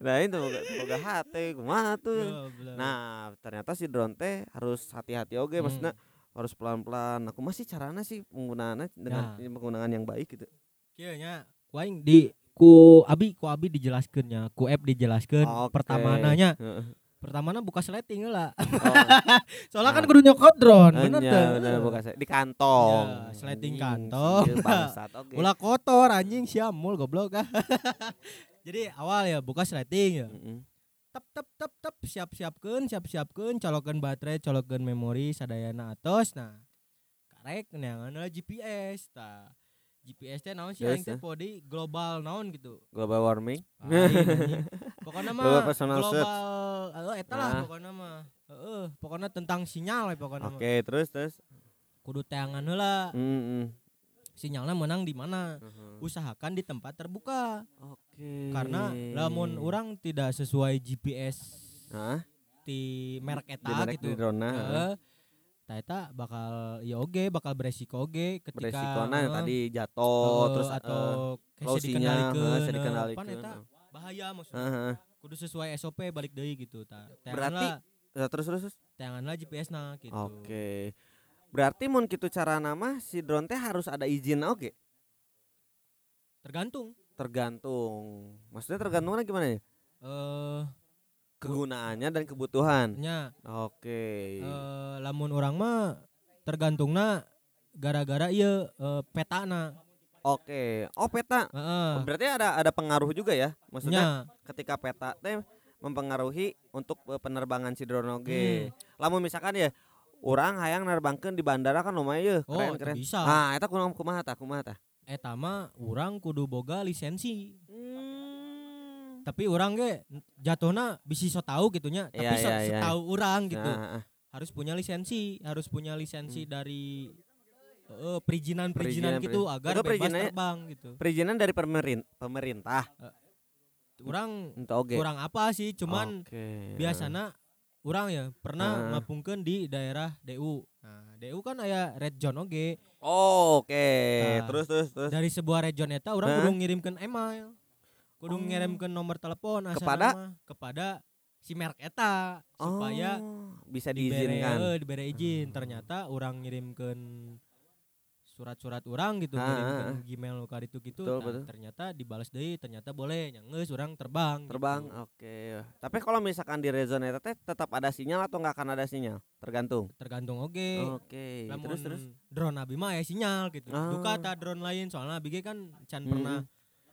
nah itu boga, boga hati kumaha tuh nah ternyata si drone teh harus hati-hati oke Hmm. maksudnya harus pelan-pelan aku masih caranya sih penggunaannya dengan Nah. penggunaan yang baik gitu Kieu nya ku aing di ku abi ku abi dijelaskeun nya ku app dijelaskeun Oke. pertamananya Heeh. pertamana buka sleting lah Oh. soalnya kan Ah. kudu nyokot drone bener bener, bukan saya di kantong. Ya, sleting kantong. oke. ulah kotor anjing siamul goblok ah jadi awal ya buka sleting ya Mm-mm. Tep tep tep tep siap siapkan siap siapkan colokan baterai colokan memori sadayana atos. Nah karek neangan GPS ta GPS teh naon sih Yes, teh global naon gitu. Global warming. Lain, pokoknya mah Global personal global eta lah Ah. pokoknya mah. Heeh pokoknya tentang sinyal pokoknya Oke, terus terus. kudu teangan heula. Mm-mm. Sinyalnya menang di mana Mhm. usahakan di tempat terbuka Oke. karena lamun orang tidak sesuai GPS Hah? di merek Di eta merek gitu di drone Heeh. Tah eta bakal ya oge bakal beresiko oge ketika beresikonya heeh, tadi jatuh heeh, terus atau heeh, dikendalikeun, pan eta heeh. bahaya maksudnya Heeh. kudu sesuai SOP balik deui gitu tah Berarti- Ya, terus terus terus. teanganlah GPS nah gitu Oke. Berarti mun kitu cara nama si drone teh harus ada izin oke. tergantung Tergantung. Maksudnya tergantungnya gimana ya? eh Kegunaannya dan kebutuhan. nya Oke. eh, lamun orang mah tergantungna gara-gara ieu eh, petana Oke. Oh peta. heeh Berarti ada ada pengaruh juga ya? Maksudnya nya ketika peta teh mempengaruhi untuk eh, penerbangan si drone Hmm. oge. Lamun misalkan ya orang hayang nerbangkeun di bandara kan lumayan ya Oh, keren itu keren. bisa. Ah, eta kumaha kumaha tah kumaha tah? eta mah urang kudu boga lisensi Hmm. tapi orang ge jatuhna bisa so tahu gitunya tapi Iya, so, iya, iya. setahu orang gitu Nah, ah, harus punya lisensi harus punya lisensi Hmm. dari eh, perizinan perizinan gitu perizinan. agar Itu bebas terbang gitu perizinan dari pemerin- pemerintah orang untuk oge. kurang apa sih cuman Oke. biasanya orang ya pernah Ah. ngapungkeun di daerah DU nah DU kan aya red zone oge Oh, oke. Nah, terus terus terus. dari sebuah region eta orang Hah? kudu ngirimkeun email kudu Oh. ngirimkeun nomor telepon asal Kepada? nama, kepada si merek eta supaya Oh, bisa dibere diizinkan. eh, dibere izin Hmm. ternyata orang ngirimkeun surat-surat orang gitu Ah, ngirimkeun ah, Gmail ka ditu gitu Betul, nah, betul. ternyata dibalas deui ternyata boleh nya geus urang terbang Terbang. gitu. Oke. Tapi kalau misalkan di eta teh tetap ada sinyal atau nggak akan ada sinyal? Tergantung. tergantung oge Oke. Lamun Terus terus. drone abi mah ya sinyal gitu Ah. duka ta drone lain soalnya abi kan can Hmm. pernah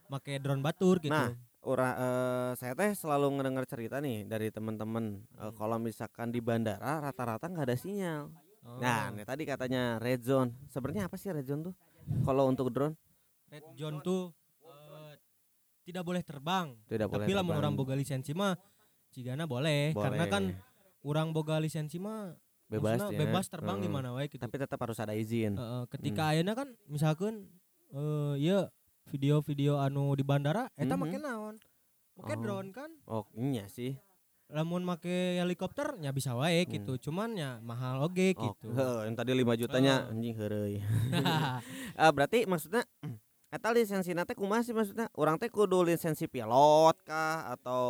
make drone batur gitu Nah, Ura, eh, saya teh selalu ngedengar cerita nih dari teman-teman eh, Hmm. kalau misalkan di bandara rata-rata nggak ada sinyal. Oh. Nah, nih tadi katanya red zone. Sebenarnya apa sih red zone tuh? Kalau untuk drone red zone tuh eh, tidak boleh terbang tidak boleh. tapi terbang. orang boga lisensi mah cigana boleh, karena Boleh. kan orang boga lisensi mah bebas ya. bebas terbang di Heeh. mana wae gitu Tapi tetap harus ada izin. Heeh, ketika ayeuna kan misalkan eh ya video-video anu di bandara eta Mhm. make naon make Oh. drone kan Oh, iya sih. Lamun make helikopter nya bisa wae Hmm. gitu cuman ya mahal oge Oh, gitu heuh, yang tadi 5 jutanya Oh. anjing heureuy. Ah, berarti maksudnya eta lisensi teh kumaha sih maksudnya? Orang teh kudu lisensi pilot kah atau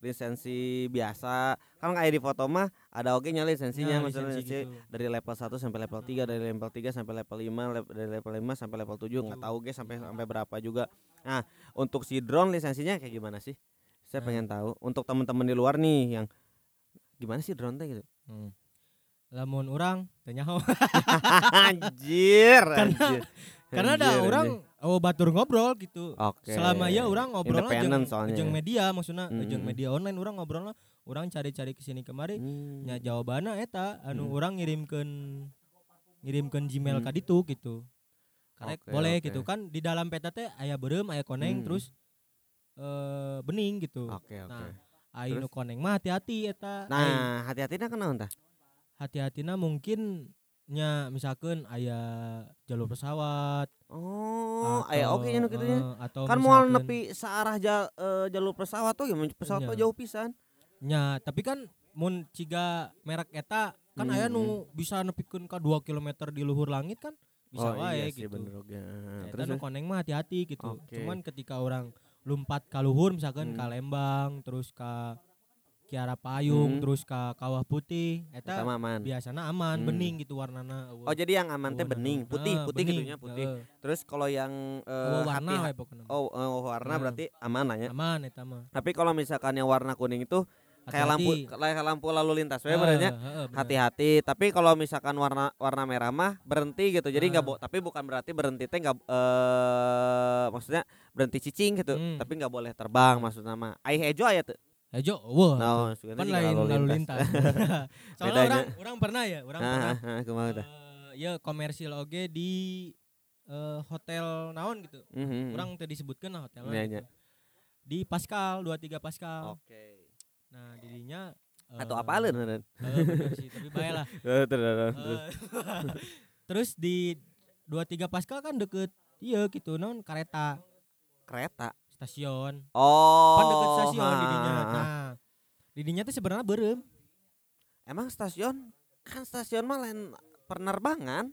lisensi biasa? Kan kayak di foto mah ada oke nya lisensinya Ya, maksudnya lisensi lisensi gitu. dari level 1 sampai level 3, dari level 3 sampai level 5, lep- dari level 5 sampai level 7 nggak tahu ge sampai sampai berapa juga. Nah, untuk si drone lisensinya kayak gimana sih? Saya Nah. pengen tahu untuk teman-teman di luar nih yang gimana sih drone teh gitu. Hmm. lamun orang teu nyaho anjir, Karena- anjir. karena ada Anjir, orang anjir. oh batur ngobrol gitu Oke. selama ya orang ngobrol jeung jeung media maksudnya Mm, jeung mm. media online orang ngobrol lah orang cari-cari ke sini kemari Hmm. nya jawabannya eta anu Hmm. orang ngirimkeun ngirimkeun Gmail Hmm. ka ditu gitu karek Oke, boleh oke. gitu kan di dalam peta teh aya beureum aya koneng Hmm. terus eh bening gitu Oke, oke. Nah, aya terus? nu koneng mah hati-hati eta Nah, hati-hati nah kenaon tah? hati-hatina mungkin nya misalkan aya jalur pesawat Oh, aya oke nya nu kitu nya. eh, atau Kan moal misalkeun- nepi searah ja, eh, jalur pesawat tuh gimana pesawat tuh Iya. jauh pisan. nya tapi kan mun ciga merek eta kan aya Hmm, nu bisa nepikeun ka 2 km di luhur langit kan bisa oh, wae iya sih gitu bener oke. Nah, Terus nu koneng mah hati-hati gitu. Oke. Cuman ketika orang lompat ka luhur misalkan ka Hmm. Lembang terus ka Kiara Payung Hmm. terus ka Kawah Putih eta aman. biasana aman Hmm. bening gitu warnana. Oh, jadi yang aman teh bening, putih, Nah, putih bening, gitunya putih. heueuh. Terus kalau yang eh, Eueuh warna hati-. Oh, eh, warna Nah. berarti aman lah ya. aman eta mah. Tapi kalau misalkan yang warna kuning itu kayak lampu kayak lampu lalu lintas benernya. heueuh, bener. hati-hati tapi kalau misalkan warna warna merah mah berhenti gitu jadi nggak Ah. bo tapi bukan berarti berhenti teh nggak eh maksudnya berhenti cicing gitu Hmm. tapi nggak boleh terbang maksudnya mah ai hejo aya tuh Hejo, wah. nah kan lain lalu lintas. Soalnya orang orang pernah ya, orang pernah ah, eh, ya komersil oge di eh, hotel naon gitu. Mhm. Orang tadi disebutkan lah hotelnya. Gitu. Di Pascal 23 Pascal. oke Nah, dirinya Atau Eh, apa bener sih, tapi bae lah. Eh, terus, di 23 Pascal kan deket iya gitu non kereta Kereta. stasiun Oh. kan deket stasiun ha, ha. nah di dinya tuh sebenarnya berem Emang stasiun kan stasiun mah lain penerbangan.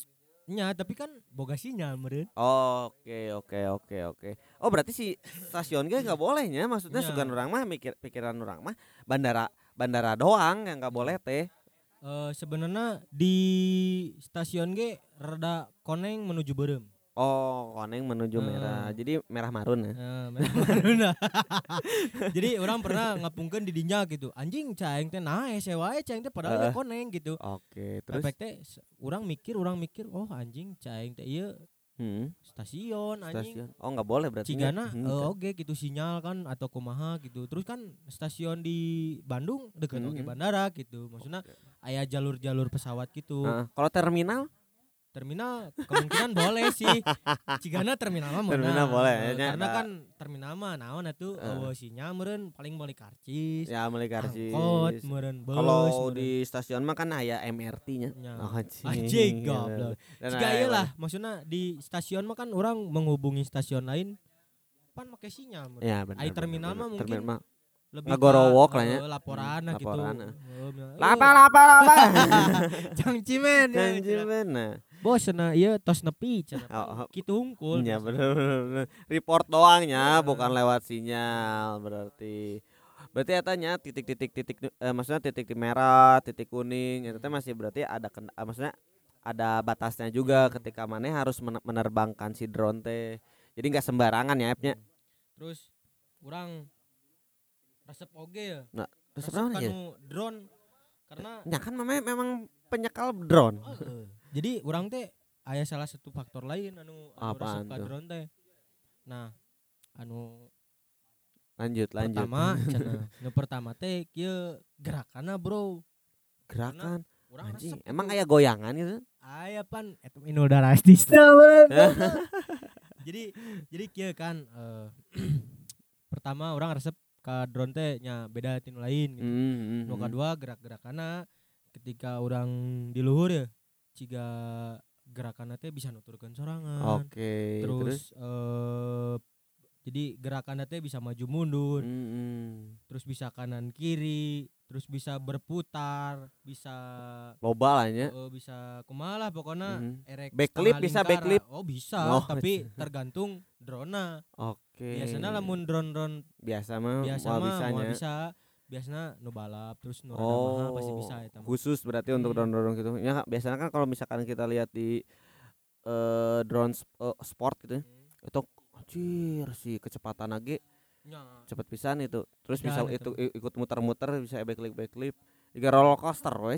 Nya tapi kan boga sinyal meren Oke oke oke oke. Oh berarti si stasiun ge nggak bolehnya, maksudnya Nya. sugan orang mah mikir pikiran orang mah bandara bandara doang yang nggak boleh teh. Eh sebenarnya di stasiun ge rada koneng menuju berem Oh koneng menuju Eh. merah, jadi merah marun ya. Eh, merah maruna. jadi orang pernah ngapungkeun di dinya gitu anjing caing teh nae sewa caing teh padahal dia koneng gitu Oke terus. efek teh orang mikir orang mikir oh anjing caing teh ieu Hmm, stasiun anjing stasiun. Oh nggak boleh berarti. Cigana Hmm, eh, oke gitu sinyal kan atau kumaha gitu. Terus kan stasiun di Bandung deket oke Mhm. bandara gitu. Maksudnya aya jalur-jalur pesawat gitu. Heeh. kalau terminal? Terminal kemungkinan boleh sih. Cigana terminal mah. Terminal boleh, Eh, nya Karena kan terminal mah naon atuh Eh. eueuh sinyal meureun paling boleh karcis. Ya beli karcis. Angkot meureun bus. Kalau di stasiun mah kan aya MRT-nya. Nya. Oh, anjing. Goblok. Jika ieu lah maksudnya di stasiun mah kan orang menghubungi stasiun lain pan make sinyal meureun. Ya benar. Ai terminal mah mungkin terminal lebih Ngagorowok lah ya. laporan Hmm, lah gitu laporan, Eh, bilang, Lapa "Eh, lapa lapa. Jang cimen ya, bener. Bos cenah ieu tos nepi cenah Oh, oh. hungkul Ya bener, bener, bener. Report doangnya Eh. bukan lewat sinyal berarti. Berarti etanya titik-titik titik eh, maksudnya titik merah, titik kuning, itu masih berarti ada ken- eh, maksudnya ada batasnya juga ketika mana harus men- menerbangkan si drone teh. Jadi nggak sembarangan ya appnya. terus orang resep oge ya Terus resep naon ya? kanu drone karena Ya kan memang penyekal drone. eh, jadi orang teh aya salah satu faktor lain anu, anu Apaan resep ka tuh? drone teh nah anu Lanjut lanjut. pertama nu pertama teh kieu gerakanna bro Gerakan. urang Anjing, resep emang aya goyangan gitu? aya pan eta Inul meureun. jadi jadi kieu kan eh, pertama orang resep ka drone teh nya beda tinu lain gitu. Hmm, Nu kadua gerak-gerakana ketika orang di luhur ya ciga gerakanna teh bisa nuturkeun sorangan. Oke, terus, terus eh jadi gerakanna teh bisa maju mundur, Hmm, hmm. terus bisa kanan kiri, terus bisa berputar, bisa loba lah nya. eh, bisa kumaha lah pokoknya Mhm. erek Backflip bisa, backflip? Oh bisa, Oh, tapi tergantung drona. Oke. Biasanya lamun drone-drone biasa mah biasa mah bisa, biasanya nu balap terus nu rada mahal Oh, pasti bisa mah. khusus berarti untuk Hmm. drone-drone gitu. Ya biasanya kan kalau misalkan kita lihat di eh drone sp- eh, sport gitu, Hmm. itu anjir si kecepatan lagi Nya, cepet pisan itu. Terus Dan bisa itu. itu ikut muter-muter bisa backflip backflip. Juga roller coaster we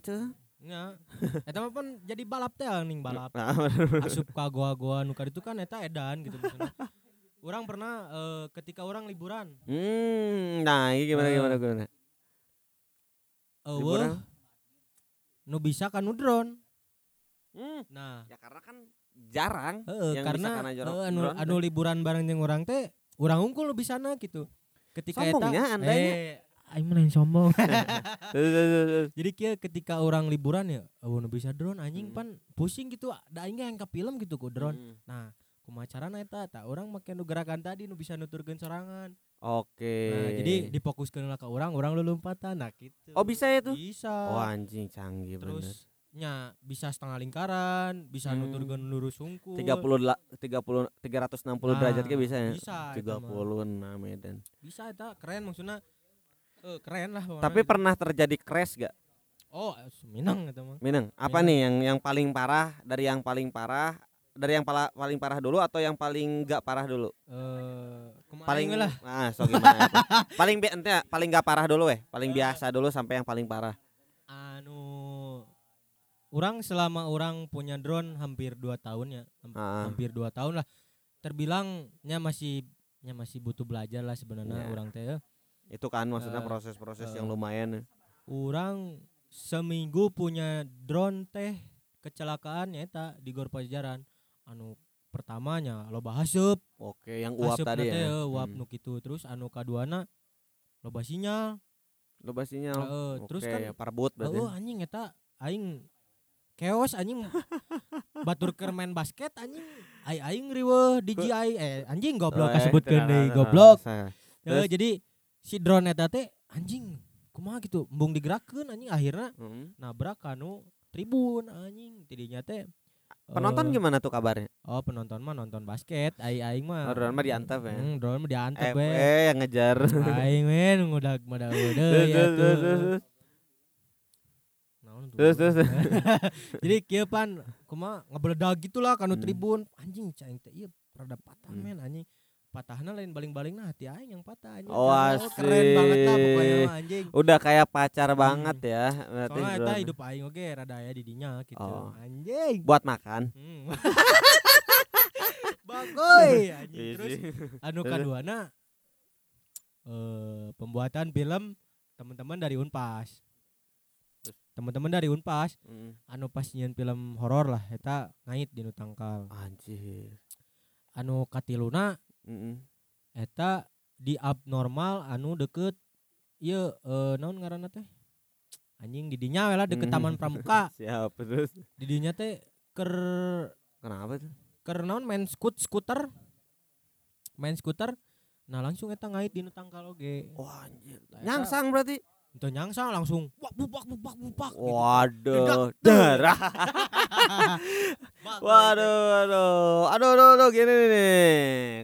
nya. Eta mah pun jadi balap teh ning balap. Nah. Asup ka goa-goa nu itu kan eta edan gitu. Orang pernah eh, ketika orang liburan, Hmm, nah ini gimana Eh, gimana gimana? Eueuh nu bisa kan drone. Hmm, Nah, ya karena kan jarang Heeh, yang karena bisa kana jorok heeh, anu, drone anu liburan bareng jeung urang teh urang unggul lebih sana gitu. Ketika Sombongnya eta Anda eh aing mah lain sombong. Jadi kia ketika orang liburan ya, oh nu bisa drone anjing Hmm. pan pusing gitu, da aing yang ke film gitu ku drone. Hmm. Nah, kumaha carana eta tak orang make nu gerakan tadi nu bisa nuturkeun sorangan. Oke. Nah, jadi difokuskeun lah ka urang, urang lulumpatan nah gitu. Oh bisa ya tuh? Bisa. Oh anjing canggih bener. Terus nya bisa setengah lingkaran, bisa Hmm. nuturkeun lurus sungkul. 30 la- 30 360 derajat Nah, ke bisa ya? Bisa mah. 36 Medan. Bisa eta keren maksudnya. Eh keren lah Tapi gitu. pernah terjadi crash gak? Oh, Minang eta mah. Minang, apa Minang. nih yang yang paling parah dari yang paling parah dari yang pala, paling parah dulu atau yang paling gak parah dulu? Eh, kumaha Paling lah. Ah, so gimana? ya, paling bi ente paling gak parah dulu eh, paling biasa dulu sampai yang paling parah. Anu orang selama orang punya drone hampir dua tahun ya, Ah. hampir dua tahun lah. Terbilangnya masih nya masih butuh belajar lah sebenarnya Ya. orang teh. ya. Itu kan maksudnya Eh, proses-proses eh. yang lumayan. ya. Orang seminggu punya drone teh kecelakaan eta di Gor Pajajaran. Anu pertamanya loba haseup, Oke, yang uap haseup tadi ya. eh, uap Hmm. nu kitu terus anu kaduana loba sinyal. Loba sinyal. Heeh, terus Oke, kan parbut berarti. Oh anjing eta aing keos anjing batur keur main basket anjing ai aing riweuh DJI eh anjing goblok Oh, eh, kasebutkeun deui tidak, goblok. saya. Eh, Terus? jadi si drone eta teh anjing kumaha gitu embung digerakkeun anjing akhirnya Hmm. nabrak kanu tribun anjing tidinya teh Penonton eh, gimana tuh kabarnya? Oh penonton mah nonton basket ai aing mah Oh, drone mah diantep ya? Hmm, drone mah diantep Eh, we eh, yang ngejar. aing men mudah Terus, udah ya tuh terus. Terus, jadi kieu pan kumaha ngebeledag gitulah kanu Hmm. tribun anjing cing teh ieu rada patah Hmm. men anjing patahna lain baling-baling nah hati aing yang patah anjing Oh, Karena, keren banget lah pokoknya asik. anjing Udah kayak pacar banget ya. Berarti soalnya eta drone. hidup aing oge rada aya di dinya gitu Oh. anjing buat makan. Hmm. Bagoy anjing Iya terus anu kaduana eh pembuatan film teman-teman dari Unpas. Teman-teman dari Unpas Mm. anu pas nyieun film horor lah eta ngait di nu tangkal. Anjir. Anu katiluna Mm-mm. eta di abnormal anu deket ieu eh naon ngaranna teh? Anjing di dinya we lah deket. Taman Pramuka. Siap terus. Di dinya teh ker Kenapa tuh? ker naon main skut skuter. Main skuter Nah langsung eta ngait di tangkal oge. Wah, anjir. Nyangsang berarti. Itu nyangsang langsung wah bupak bupak bupak gitu. Waduh, Dedak. darah. Bang, Waduh, aduh, aduh, aduh, gini nih, nih.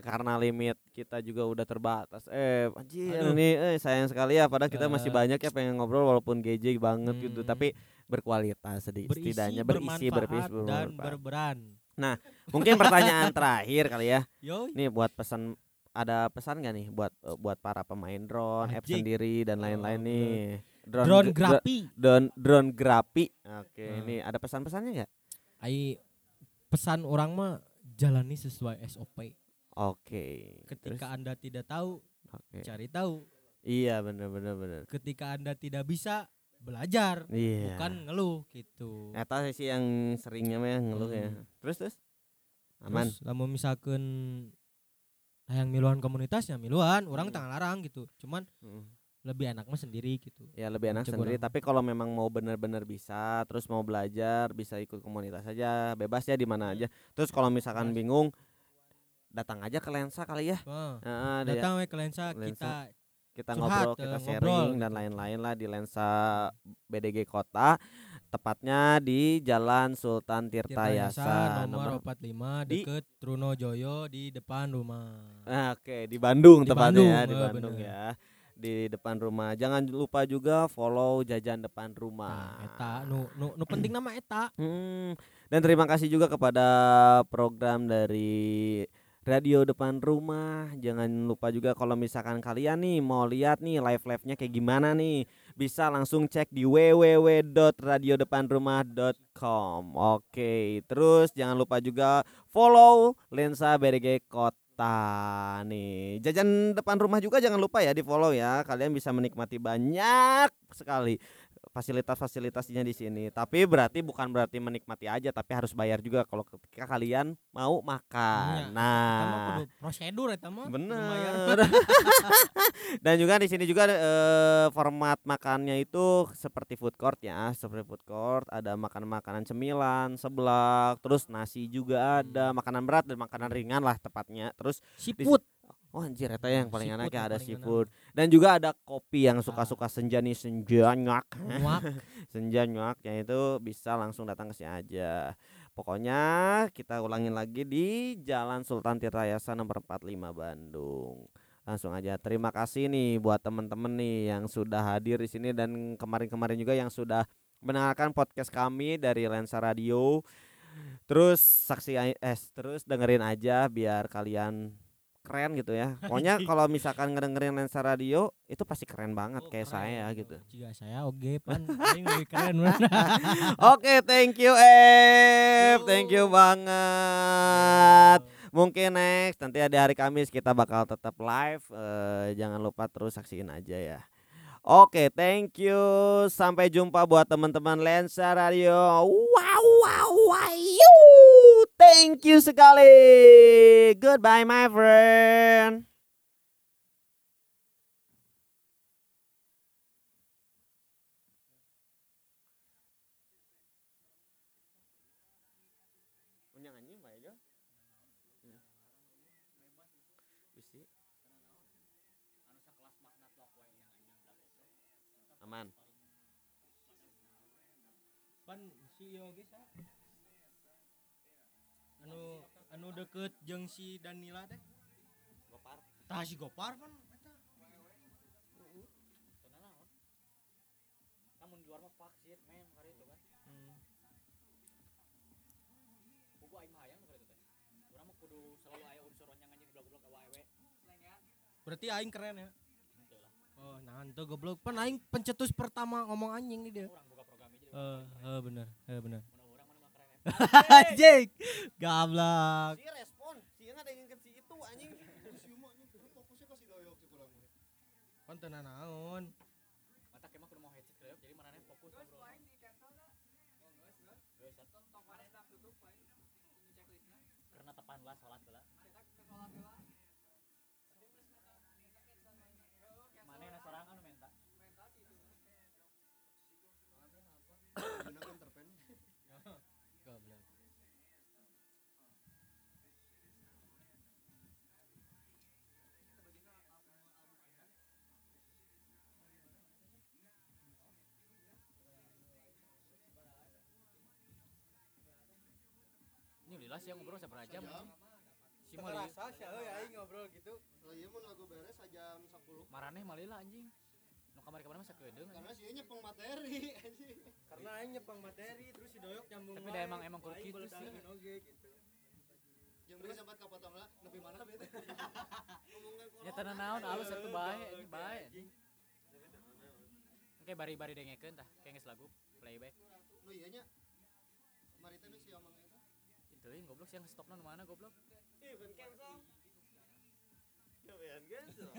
Karena limit kita juga udah terbatas. Eh, anjir Aduh. nih, eh sayang sekali ya. Padahal kita masih Eh. banyak ya pengen ngobrol walaupun GJ banget gitu, Hmm. tapi berkualitas sedikit, berisi, setidaknya berisi, berisi, bermanfaat dan bermanfaat. berberan. Mungkin pertanyaan terakhir kali ya. Yo, Nih buat pesan ada pesan gak nih buat eh, buat para pemain drone, app Anjing. sendiri dan lain-lain Oh, nih. drone gra- grapi. drone drone grapi. Oke, Hmm. ini ada pesan-pesannya nggak? Ai pesan orang mah jalani sesuai SOP. Oke. Ketika terus? Anda tidak tahu, Oke. cari tahu. Iya bener bener bener. Ketika Anda tidak bisa, belajar, Iya. bukan ngeluh gitu. Eta sih yang seringnya mah ngeluh ya. Hmm. Terus terus. Aman. Terus lamun misalkan hayang miluan komunitasnya miluan, orang Hmm. tanggal larang gitu. Cuman Mm. lebih enak mah sendiri gitu. Ya lebih enak Cek sendiri. orang. Tapi kalau memang mau bener-bener bisa, terus mau belajar, bisa ikut komunitas aja, bebas ya di mana aja. Terus kalau misalkan bingung, datang aja ke lensa kali ya. Heeh, dia- datang we ke lensa, Lensa. kita kita curhat, ngobrol, eh, kita ngobrol sharing dan gitu. lain-lain lah di lensa BDG Kota. Tepatnya di Jalan Sultan Tirtayasa nomor nomor 45 di- deket Trunojoyo di depan rumah. Ah, Oke, di Bandung Di tepatnya ya, Bandung, di eh, Bandung bener. ya. Di depan rumah. Jangan lupa juga follow jajan depan Nah, rumah. eta nu nu, nu penting nama eta. Hmm, dan terima kasih juga kepada program dari Radio Depan Rumah. Jangan lupa juga kalau misalkan kalian nih mau lihat nih live-live-nya kayak gimana nih, bisa langsung cek di www.radiodepanrumah.com. Oke, terus jangan lupa juga follow Lensa BDG Kota nih. Jajan depan rumah juga jangan lupa ya di-follow ya. Kalian bisa menikmati banyak sekali fasilitas-fasilitasnya di sini. Tapi berarti bukan berarti menikmati aja, tapi harus bayar juga kalau ketika kalian mau makan. Iya, Eta mah Nah, prosedur eta mah. bener. Dan juga di sini juga eh, format makannya itu seperti food court ya, seperti food court. Ada makanan-makanan cemilan, seblak, terus nasi juga ada, Hmm. makanan berat dan makanan ringan lah tepatnya. Terus Seafood. Oh anjir eta yang paling enak ya ada seafood. Dan juga ada kopi yang Ah. suka-suka senja nih senja nyak. Senja nyaknya itu bisa langsung datang ke sini aja. Pokoknya kita ulangin lagi di Jalan Sultan Tirtayasa nomor 45 Bandung. Langsung aja terima kasih nih buat temen-temen nih yang sudah hadir di sini dan kemarin-kemarin juga yang sudah mendengarkan podcast kami dari Lensa Radio. Terus saksi eh terus dengerin aja biar kalian keren gitu ya. Pokoknya kalau misalkan ngedengerin Lensa Radio itu pasti keren banget Oh, kayak keren. saya gitu. Jika saya oge pan aing lebih keren. Oke, thank you Ep. Thank you banget. Mungkin next nanti ada hari Kamis kita bakal tetap live. Eh, jangan lupa terus saksiin aja ya. Oke, thank you. Sampai jumpa buat teman-teman Lensa Radio. Wow, wow, wow. Thank you sekali. Goodbye, my friend. sih aman pan si ieu ge sa anu anu deket jeung si Danila teh? Gopar. Tah si Gopar eta. Kamu di luar mah vaksin men kali itu kan. Hmm. buku aing mah hayang kali itu teh. Urang mah kudu selalu aya unsur yang anjing goblok-goblok awa ewe berarti aing keren ya? Lah. Oh nah ente goblok. Pan aing pencetus pertama ngomong anjing nih dia. Orang buka program jadi eh eh bener eh bener mana orang mana mah keren anjing. Gablak. Si respon si ada ingin si itu anjing. Fokusnya kasih doyok sih kurang pan teu naon. Mata kemah kudu mau headset jadi mana fokus Sat. karena tepan lah salat lah sih yang ngobrol seberapa jam? Si mali. Sih aing ngobrol gitu. Oh iya mun lagu beres jam 10 marane malila anjing. Nu kamar kamar masa kedeung karena sih nyepeng materi anjing. Karena aing nyepang materi terus si doyok nyambung Tapi dah emang- emang kudu gitu beledahin sih. gitu. Yang beri sempat kapotong lah nepi mana bete ya tenan naon alus atuh bae ini bae Oke bari-bari dengekeun tah kayak lagu playback. Nu iya nya. Mari teh si omong yang goblok sih yang stokna nu mana goblok? Even cancel. Even cancel.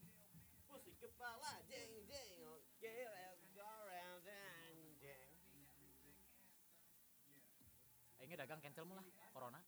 Pusing kepala jeng jeng. Oke let's go around jeng jeng. Aingnya dagang cancel mu lah corona